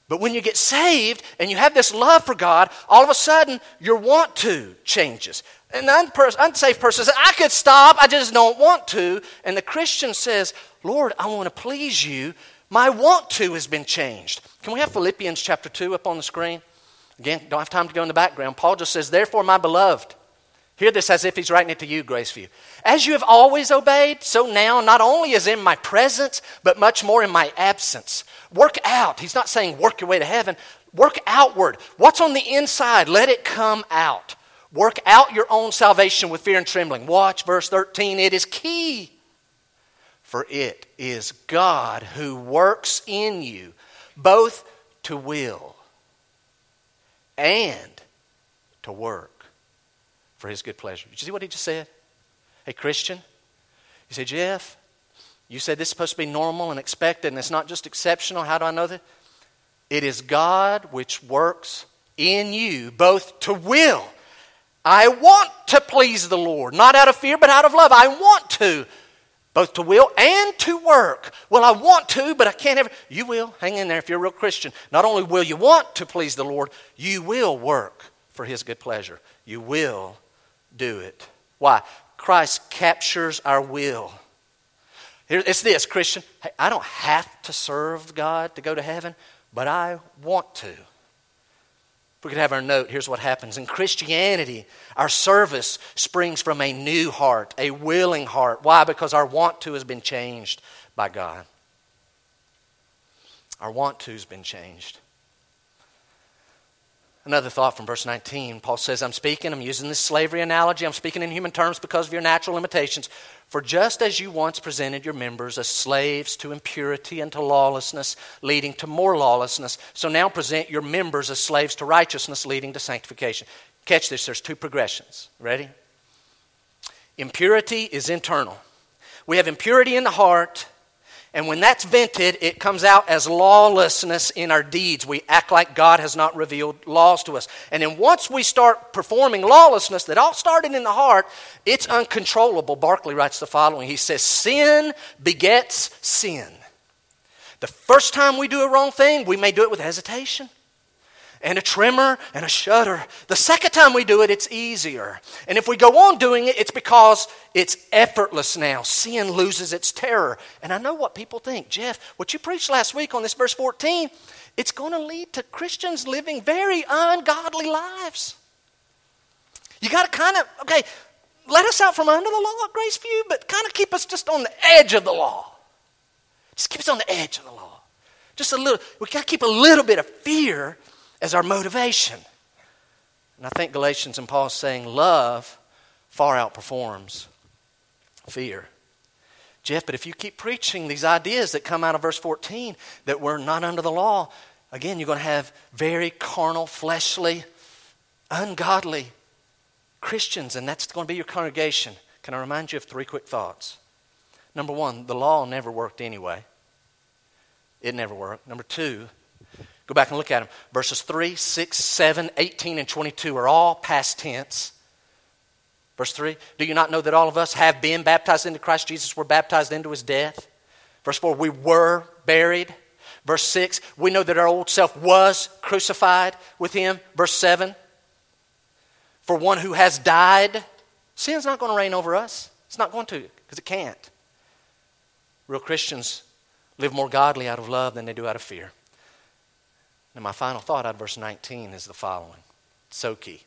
Speaker 1: But when you get saved and you have this love for God, all of a sudden your want to changes. And an unsafe person says, I could stop, I just don't want to. And the Christian says, Lord, I want to please you. My want to has been changed. Can we have Philippians chapter 2 up on the screen? Again, don't have time to go in the background. Paul just says, Therefore, my beloved, hear this as if he's writing it to you, Graceview. As you have always obeyed, so now, not only is in my presence, but much more in my absence. Work out. He's not saying work your way to heaven. Work outward. What's on the inside? Let it come out. Work out your own salvation with fear and trembling. Watch verse 13. It is key. For it is God who works in you both to will and to work for his good pleasure. Did you see what he just said? Hey, Christian, you say, Jeff, you said this is supposed to be normal and expected, and it's not just exceptional. How do I know that? It is God which works in you both to will. I want to please the Lord, not out of fear, but out of love. I want to. both to will and to work. Well, I want to, but I can't ever. You will. Hang in there if you're a real Christian. Not only will you want to please the Lord, you will work for His good pleasure. You will do it. Why? Christ captures our will. It's this, Christian. Hey, I don't have to serve God to go to heaven, but I want to. We could have our note, here's what happens. In Christianity, our service springs from a new heart, a willing heart. Why? Because our want to has been changed by God. Our want to has been changed. Another thought from verse 19. Paul says, I'm speaking, I'm using this slavery analogy, I'm speaking in human terms because of your natural limitations. For just as you once presented your members as slaves to impurity and to lawlessness, leading to more lawlessness, so now present your members as slaves to righteousness, leading to sanctification. Catch this, there's two progressions. Ready? Impurity is internal. We have impurity in the heart and when that's vented, it comes out as lawlessness in our deeds. We act like God has not revealed laws to us. And then once we start performing lawlessness that all started in the heart, it's uncontrollable. Barclay writes the following He says, Sin begets sin. The first time we do a wrong thing, we may do it with hesitation and a tremor and a shudder. The second time we do it, it's easier. And if we go on doing it, it's because it's effortless now. Sin loses its terror. And I know what people think. Jeff, what you preached last week on this verse 14, it's going to lead to Christians living very ungodly lives. You got to kind of, okay, let us out from under the law at Grace View, but kind of keep us just on the edge of the law. Just keep us on the edge of the law. Just a little, we got to keep a little bit of fear as our motivation. And I think Galatians and Paul is saying love far outperforms fear. Jeff, but if you keep preaching these ideas that come out of verse 14 that we're not under the law, again, you're going to have very carnal, fleshly, ungodly Christians, and that's going to be your congregation. Can I remind you of three quick thoughts? Number one, the law never worked anyway. It never worked. Number two, Go back and look at them. Verses 3, 6, 7, 18, and 22 are all past tense. Verse 3 Do you not know that all of us have been baptized into Christ Jesus? Were baptized into his death. Verse 4 We were buried. Verse 6 We know that our old self was crucified with him. Verse 7 For one who has died, sin's not going to reign over us. It's not going to, because it can't. Real Christians live more godly out of love than they do out of fear. And my final thought out of verse 19 is the following so key.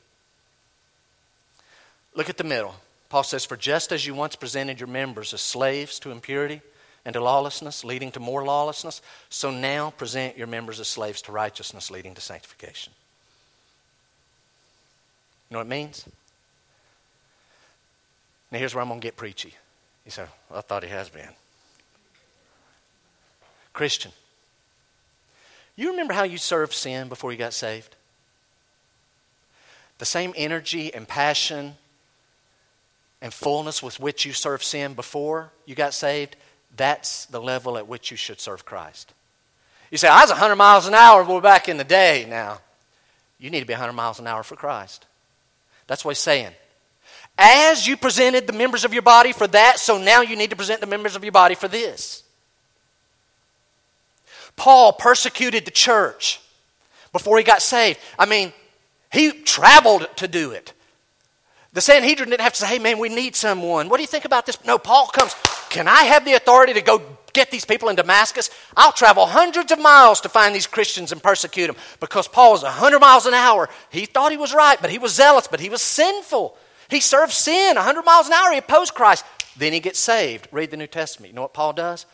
Speaker 1: Look at the middle. Paul says, For just as you once presented your members as slaves to impurity and to lawlessness, leading to more lawlessness, so now present your members as slaves to righteousness, leading to sanctification. You know what it means? Now, here's where I'm going to get preachy. He said, well, I thought he has been. Christian, you remember how you served sin before you got saved? The same energy and passion and fullness with which you served sin before you got saved, that's the level at which you should serve Christ. You say, I was 100 miles an hour we're back in the day now. You need to be 100 miles an hour for Christ. That's what he's saying. As you presented the members of your body for that, so now you need to present the members of your body for this. Paul persecuted the church before he got saved. I mean, he traveled to do it. The Sanhedrin didn't have to say, hey, man, we need someone. What do you think about this? No, Paul comes, can I have the authority to go get these people in Damascus? I'll travel hundreds of miles to find these Christians and persecute them because Paul was 100 miles an hour. He thought he was right, but he was zealous, but he was sinful. He served sin 100 miles an hour. He opposed Christ. Then he gets saved. Read the New Testament. You know what Paul does?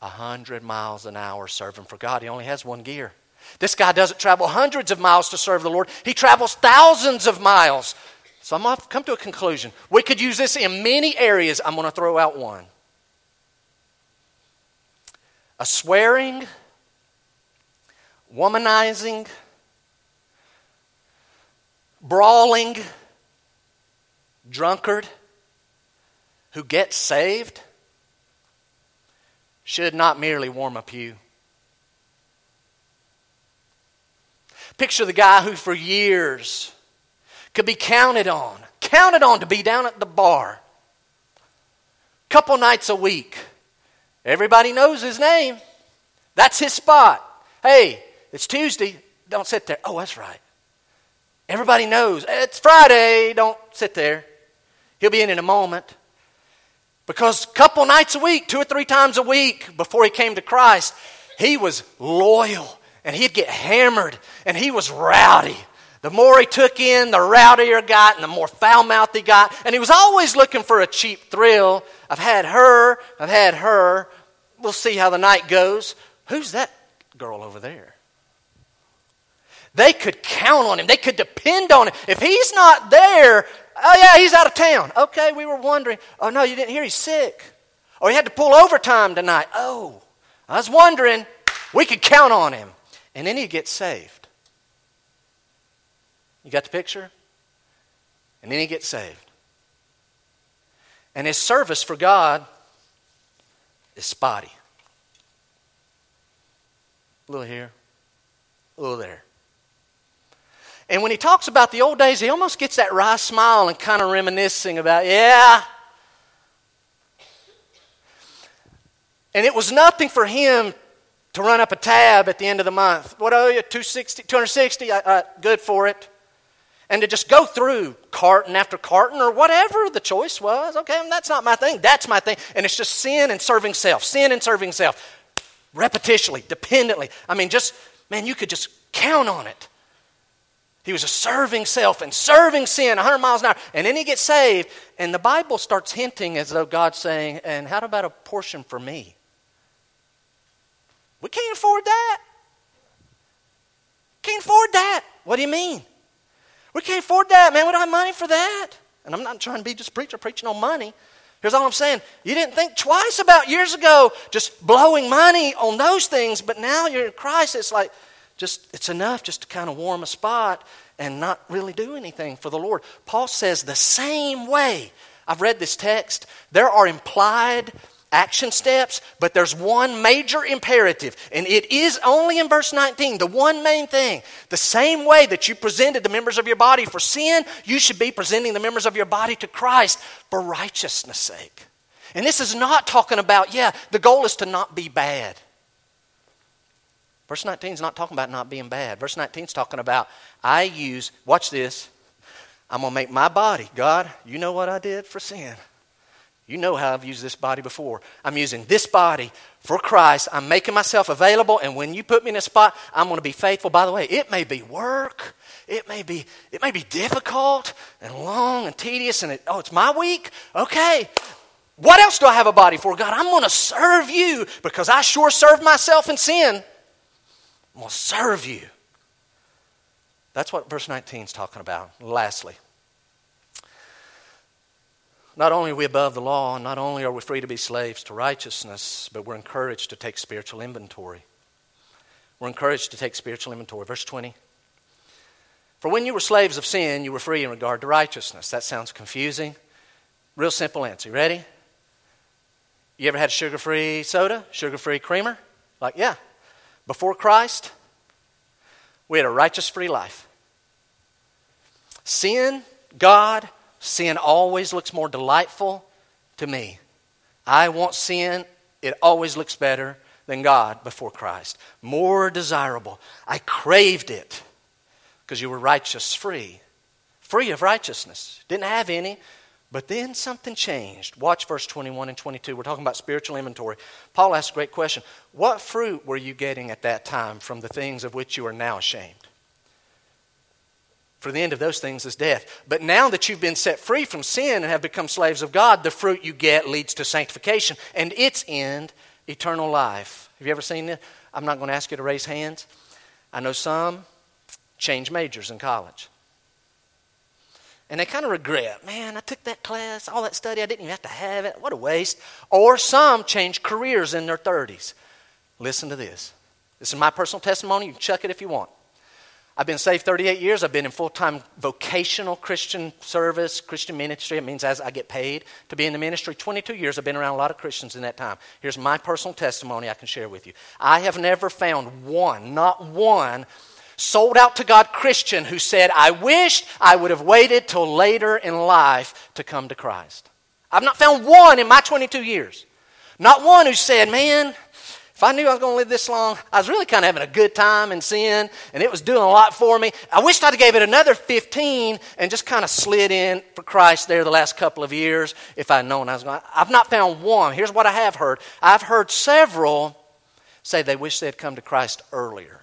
Speaker 1: 100 miles an hour serving for God. He only has one gear. This guy doesn't travel hundreds of miles to serve the Lord, he travels thousands of miles. So I'm going to come to a conclusion. We could use this in many areas. I'm going to throw out one a swearing, womanizing, brawling drunkard who gets saved should not merely warm a pew. Picture the guy who, for years, could be counted on, counted on to be down at the bar, couple nights a week. Everybody knows his name. That's his spot. Hey, it's Tuesday. Don't sit there. Oh, that's right. Everybody knows. It's Friday. Don't sit there. He'll be in in a moment. Because a couple nights a week, two or three times a week before he came to Christ, he was loyal and he'd get hammered and he was rowdy. The more he took in, the rowdier he got and the more foul mouthed he got. And he was always looking for a cheap thrill. I've had her, I've had her. We'll see how the night goes. Who's that girl over there? They could count on him. They could depend on him. If he's not there, oh, yeah, he's out of town. Okay, we were wondering. Oh, no, you didn't hear he's sick. Or he had to pull overtime tonight. Oh, I was wondering. We could count on him. And then he'd get saved. You got the picture? And then he gets saved. And his service for God is spotty. A little here, a little there. And when he talks about the old days, he almost gets that wry smile and kind of reminiscing about, yeah. And it was nothing for him to run up a tab at the end of the month. What owe you? 260, 260? I, I, good for it. And to just go through carton after carton or whatever the choice was. Okay, that's not my thing. That's my thing. And it's just sin and serving self. Sin and serving self. Repetitionally, dependently. I mean, just, man, you could just count on it. He was a serving self and serving sin 100 miles an hour. And then he gets saved. And the Bible starts hinting as though God's saying, and how about a portion for me? We can't afford that. Can't afford that. What do you mean? We can't afford that, man. We don't have money for that. And I'm not trying to be just preacher preaching on money. Here's all I'm saying. You didn't think twice about years ago just blowing money on those things, but now you're in Christ. It's like, just it's enough just to kind of warm a spot and not really do anything for the Lord. Paul says the same way. I've read this text. There are implied action steps, but there's one major imperative, and it is only in verse 19, the one main thing. The same way that you presented the members of your body for sin, you should be presenting the members of your body to Christ for righteousness' sake. And this is not talking about, yeah, the goal is to not be bad. Verse 19 is not talking about not being bad. Verse 19 is talking about I use, watch this, I'm going to make my body. God, you know what I did for sin. You know how I've used this body before. I'm using this body for Christ. I'm making myself available, and when you put me in a spot, I'm going to be faithful. By the way, it may be work. It may be, it may be difficult and long and tedious, and it, oh, it's my week? Okay. What else do I have a body for? God, I'm going to serve you because I sure served myself in sin. I'm going to serve you. That's what verse 19 is talking about. Lastly, not only are we above the law, not only are we free to be slaves to righteousness, but we're encouraged to take spiritual inventory. We're encouraged to take spiritual inventory. Verse 20. For when you were slaves of sin, you were free in regard to righteousness. That sounds confusing. Real simple answer. You ready? You ever had sugar free soda? Sugar free creamer? Like, yeah, before Christ, we had a righteous free life. Sin, God, sin always looks more delightful to me. I want sin, it always looks better than God before Christ. More desirable. I craved it because you were righteous free, free of righteousness. Didn't have any, but then something changed. Watch verse 21 and 22. We're talking about spiritual inventory. Paul asks a great question What fruit were you getting at that time from the things of which you are now ashamed? For the end of those things is death. But now that you've been set free from sin and have become slaves of God, the fruit you get leads to sanctification and its end, eternal life. Have you ever seen it? I'm not going to ask you to raise hands. I know some change majors in college. And they kind of regret, man, I took that class, all that study, I didn't even have to have it. What a waste. Or some change careers in their 30s. Listen to this. This is my personal testimony. You can chuck it if you want. I've been saved 38 years. I've been in full time vocational Christian service, Christian ministry. It means as I get paid to be in the ministry. 22 years. I've been around a lot of Christians in that time. Here's my personal testimony I can share with you. I have never found one, not one, sold out to God Christian who said, I wished I would have waited till later in life to come to Christ. I've not found one in my 22 years. Not one who said, Man, if I knew I was going to live this long, I was really kind of having a good time in sin, and it was doing a lot for me. I wished I'd gave it another 15 and just kind of slid in for Christ there the last couple of years if I'd known I was going to. I've not found one. Here's what I have heard I've heard several say they wish they'd come to Christ earlier.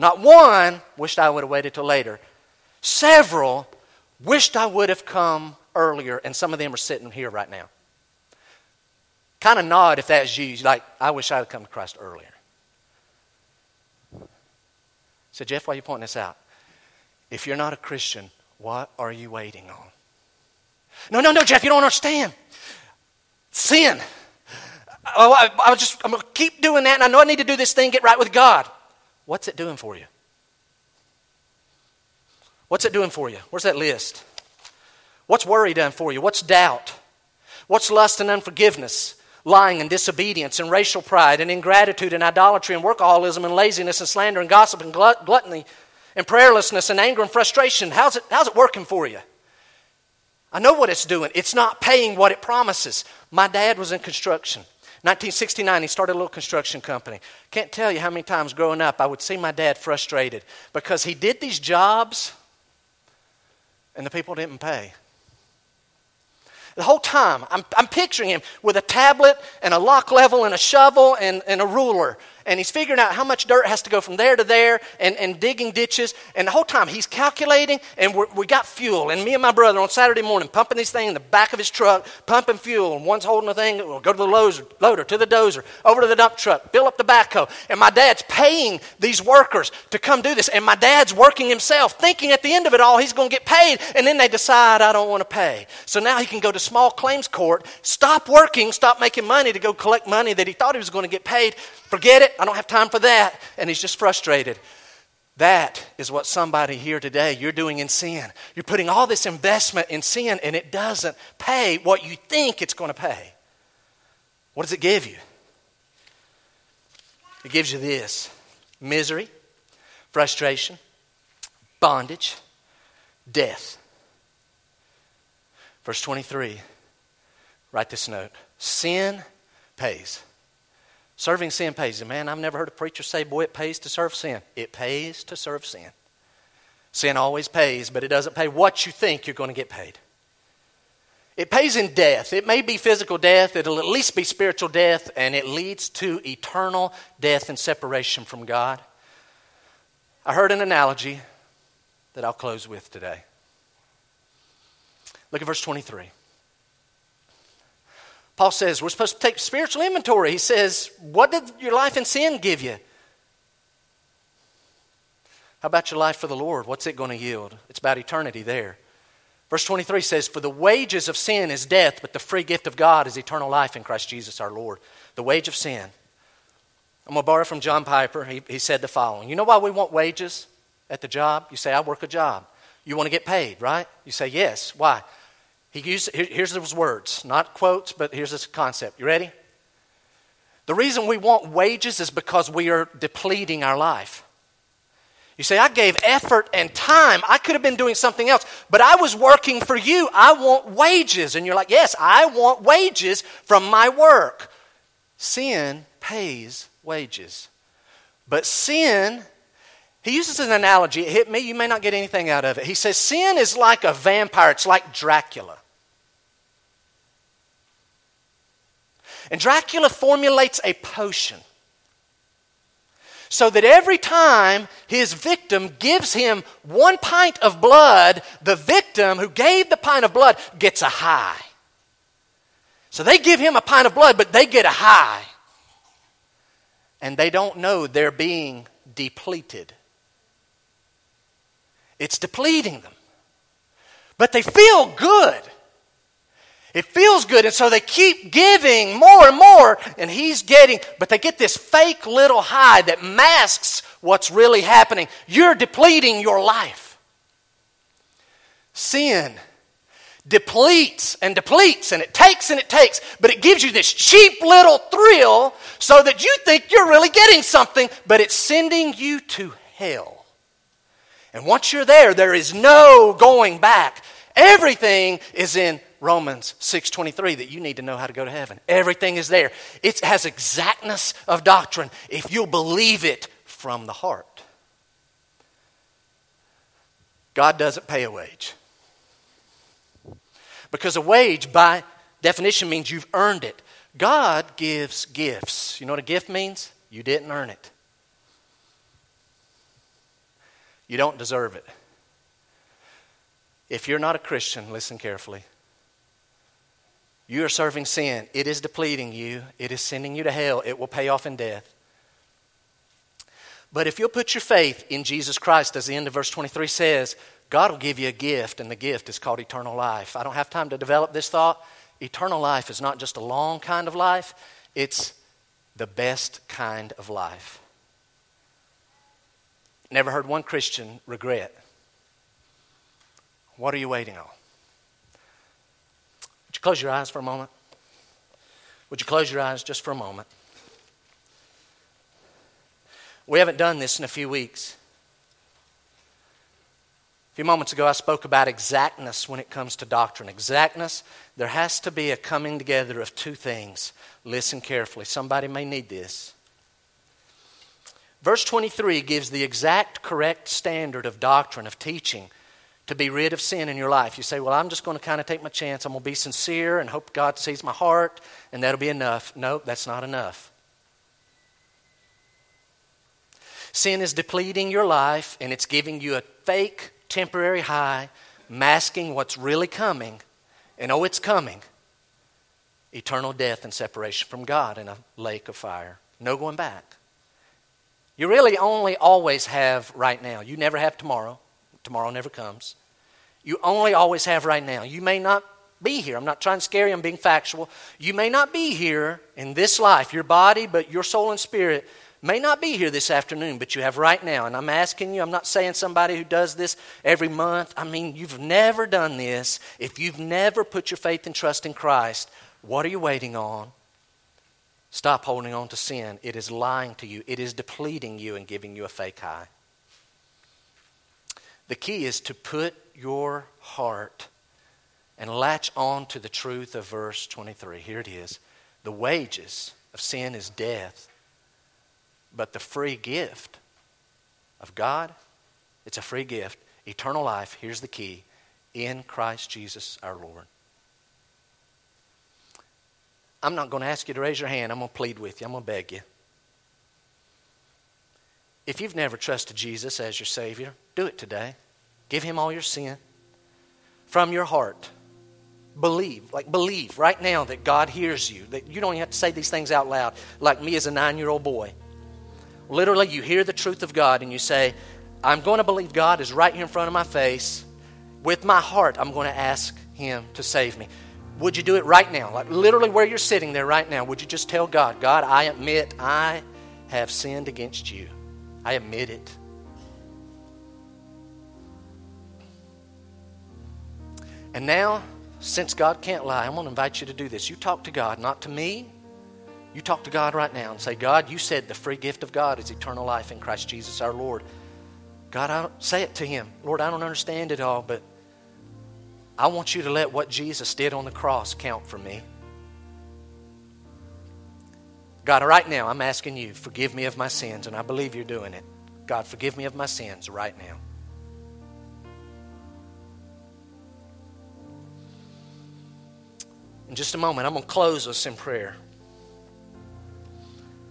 Speaker 1: Not one wished I would have waited till later. Several wished I would have come earlier, and some of them are sitting here right now. Kind of nod if that's you. Like, I wish I had come to Christ earlier. So, Jeff, why are you pointing this out? If you're not a Christian, what are you waiting on? No, no, no, Jeff, you don't understand. Sin. Oh, I, I, just, I'm going to keep doing that, and I know I need to do this thing, get right with God. What's it doing for you? What's it doing for you? Where's that list? What's worry done for you? What's doubt? What's lust and unforgiveness? lying and disobedience and racial pride and ingratitude and idolatry and workaholism and laziness and slander and gossip and gluttony and prayerlessness and anger and frustration. How's it, how's it working for you? I know what it's doing. It's not paying what it promises. My dad was in construction. 1969, he started a little construction company. Can't tell you how many times growing up I would see my dad frustrated because he did these jobs and the people didn't pay. The whole time, I'm, I'm picturing him with a tablet and a lock level and a shovel and, and a ruler and he's figuring out how much dirt has to go from there to there and, and digging ditches. And the whole time he's calculating, and we got fuel. And me and my brother on Saturday morning pumping this thing in the back of his truck, pumping fuel. And one's holding the thing, we'll go to the loader, loader, to the dozer, over to the dump truck, fill up the backhoe. And my dad's paying these workers to come do this. And my dad's working himself, thinking at the end of it all he's going to get paid. And then they decide, I don't want to pay. So now he can go to small claims court, stop working, stop making money to go collect money that he thought he was going to get paid Forget it. I don't have time for that. And he's just frustrated. That is what somebody here today you're doing in sin. You're putting all this investment in sin and it doesn't pay what you think it's going to pay. What does it give you? It gives you this misery, frustration, bondage, death. Verse 23, write this note sin pays. Serving sin pays. Man, I've never heard a preacher say, boy, it pays to serve sin. It pays to serve sin. Sin always pays, but it doesn't pay what you think you're going to get paid. It pays in death. It may be physical death, it'll at least be spiritual death, and it leads to eternal death and separation from God. I heard an analogy that I'll close with today. Look at verse 23. Paul says we're supposed to take spiritual inventory. He says, What did your life in sin give you? How about your life for the Lord? What's it going to yield? It's about eternity there. Verse 23 says, For the wages of sin is death, but the free gift of God is eternal life in Christ Jesus our Lord. The wage of sin. I'm going to borrow from John Piper. He, he said the following You know why we want wages at the job? You say, I work a job. You want to get paid, right? You say, Yes. Why? He used, here's those words, not quotes, but here's this concept. You ready? The reason we want wages is because we are depleting our life. You say, I gave effort and time. I could have been doing something else, but I was working for you. I want wages. And you're like, yes, I want wages from my work. Sin pays wages. But sin, he uses an analogy. It hit me. You may not get anything out of it. He says, sin is like a vampire, it's like Dracula. And Dracula formulates a potion so that every time his victim gives him one pint of blood, the victim who gave the pint of blood gets a high. So they give him a pint of blood, but they get a high. And they don't know they're being depleted. It's depleting them. But they feel good. It feels good, and so they keep giving more and more, and he's getting, but they get this fake little high that masks what's really happening. You're depleting your life. Sin depletes and depletes, and it takes and it takes, but it gives you this cheap little thrill so that you think you're really getting something, but it's sending you to hell. And once you're there, there is no going back. Everything is in Romans 6:23 that you need to know how to go to heaven. Everything is there. It has exactness of doctrine if you'll believe it from the heart. God doesn't pay a wage. Because a wage, by definition, means you've earned it. God gives gifts. You know what a gift means? You didn't earn it, you don't deserve it. If you're not a Christian, listen carefully. You are serving sin. It is depleting you. It is sending you to hell. It will pay off in death. But if you'll put your faith in Jesus Christ, as the end of verse 23 says, God will give you a gift, and the gift is called eternal life. I don't have time to develop this thought. Eternal life is not just a long kind of life, it's the best kind of life. Never heard one Christian regret. What are you waiting on? Would you close your eyes for a moment? Would you close your eyes just for a moment? We haven't done this in a few weeks. A few moments ago, I spoke about exactness when it comes to doctrine. Exactness, there has to be a coming together of two things. Listen carefully. Somebody may need this. Verse 23 gives the exact correct standard of doctrine, of teaching to be rid of sin in your life. You say, Well, I'm just going to kind of take my chance. I'm going to be sincere and hope God sees my heart, and that'll be enough. No, that's not enough. Sin is depleting your life, and it's giving you a fake, temporary high, masking what's really coming. And oh, it's coming eternal death and separation from God in a lake of fire. No going back. You really only always have right now. You never have tomorrow. Tomorrow never comes. You only always have right now. You may not be here. I'm not trying to scare you, I'm being factual. You may not be here in this life, your body, but your soul and spirit may not be here this afternoon, but you have right now. And I'm asking you, I'm not saying somebody who does this every month. I mean, you've never done this. If you've never put your faith and trust in Christ, what are you waiting on? Stop holding on to sin. It is lying to you, it is depleting you and giving you a fake high. The key is to put your heart and latch on to the truth of verse 23. Here it is. The wages of sin is death, but the free gift of God, it's a free gift. Eternal life, here's the key in Christ Jesus our Lord. I'm not going to ask you to raise your hand. I'm going to plead with you. I'm going to beg you. If you've never trusted Jesus as your Savior, do it today. Give Him all your sin from your heart. Believe, like believe right now that God hears you. That you don't even have to say these things out loud, like me as a nine year old boy. Literally, you hear the truth of God and you say, I'm going to believe God is right here in front of my face. With my heart, I'm going to ask Him to save me. Would you do it right now? Like literally where you're sitting there right now, would you just tell God, God, I admit I have sinned against you? I admit it. And now, since God can't lie, I'm going to invite you to do this. You talk to God, not to me. You talk to God right now and say, God, you said the free gift of God is eternal life in Christ Jesus our Lord. God, I say it to Him. Lord, I don't understand it all, but I want you to let what Jesus did on the cross count for me. God, right now, I'm asking you, forgive me of my sins, and I believe you're doing it. God, forgive me of my sins right now. In just a moment, I'm going to close us in prayer.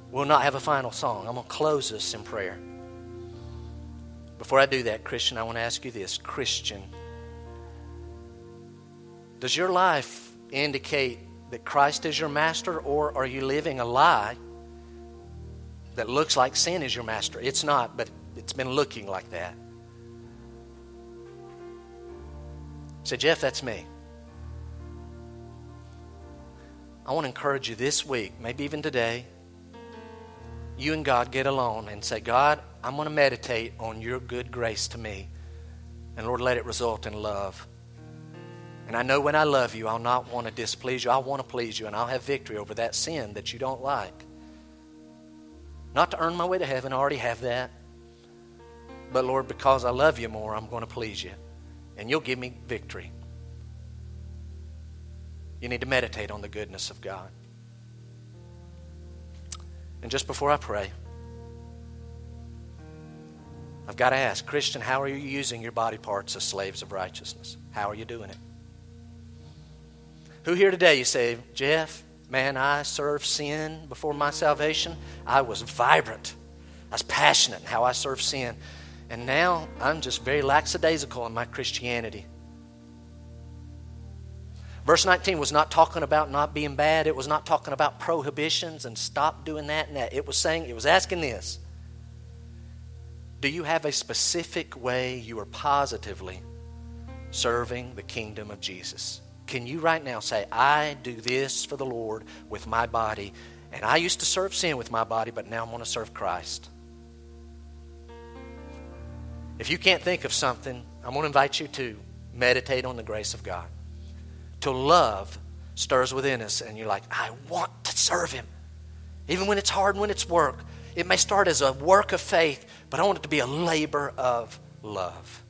Speaker 1: We'll not have a final song. I'm going to close us in prayer. Before I do that, Christian, I want to ask you this Christian, does your life indicate that Christ is your master, or are you living a lie that looks like sin is your master? It's not, but it's been looking like that. Say, Jeff, that's me. I want to encourage you this week, maybe even today, you and God get alone and say, God, I'm going to meditate on your good grace to me. And Lord, let it result in love. And I know when I love you, I'll not want to displease you. I want to please you, and I'll have victory over that sin that you don't like. Not to earn my way to heaven, I already have that. But Lord, because I love you more, I'm going to please you. And you'll give me victory. You need to meditate on the goodness of God. And just before I pray, I've got to ask, Christian, how are you using your body parts as slaves of righteousness? How are you doing it? Who here today you say, Jeff, man, I served sin before my salvation. I was vibrant. I was passionate in how I served sin. And now I'm just very lackadaisical in my Christianity. Verse 19 was not talking about not being bad. It was not talking about prohibitions and stop doing that and that. It was saying, it was asking this Do you have a specific way you are positively serving the kingdom of Jesus? Can you right now say, I do this for the Lord with my body, and I used to serve sin with my body, but now I'm going to serve Christ? If you can't think of something, I'm going to invite you to meditate on the grace of God till love stirs within us and you're like, I want to serve Him. Even when it's hard, and when it's work. It may start as a work of faith, but I want it to be a labor of love.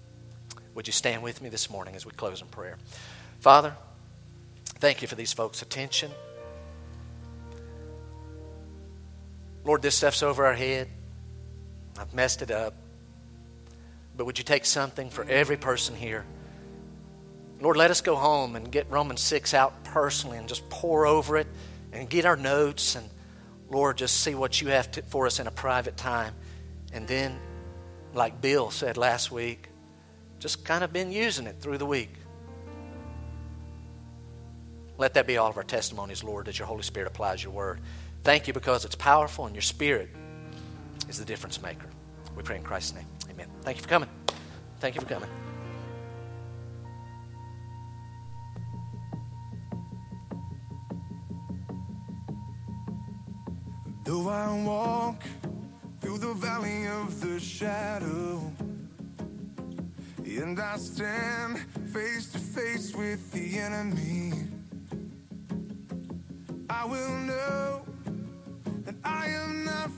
Speaker 1: Would you stand with me this morning as we close in prayer? Father, thank you for these folks' attention. Lord, this stuff's over our head. I've messed it up. But would you take something for every person here? Lord, let us go home and get Romans 6 out personally and just pore over it and get our notes and, Lord, just see what you have to, for us in a private time. And then, like Bill said last week, just kind of been using it through the week. Let that be all of our testimonies, Lord, as your Holy Spirit applies your word. Thank you because it's powerful and your Spirit is the difference maker. We pray in Christ's name. Amen. Thank you for coming. Thank you for coming.
Speaker 2: Though I walk through the valley of the shadow, and I stand face to face with the enemy, I will know that I am not.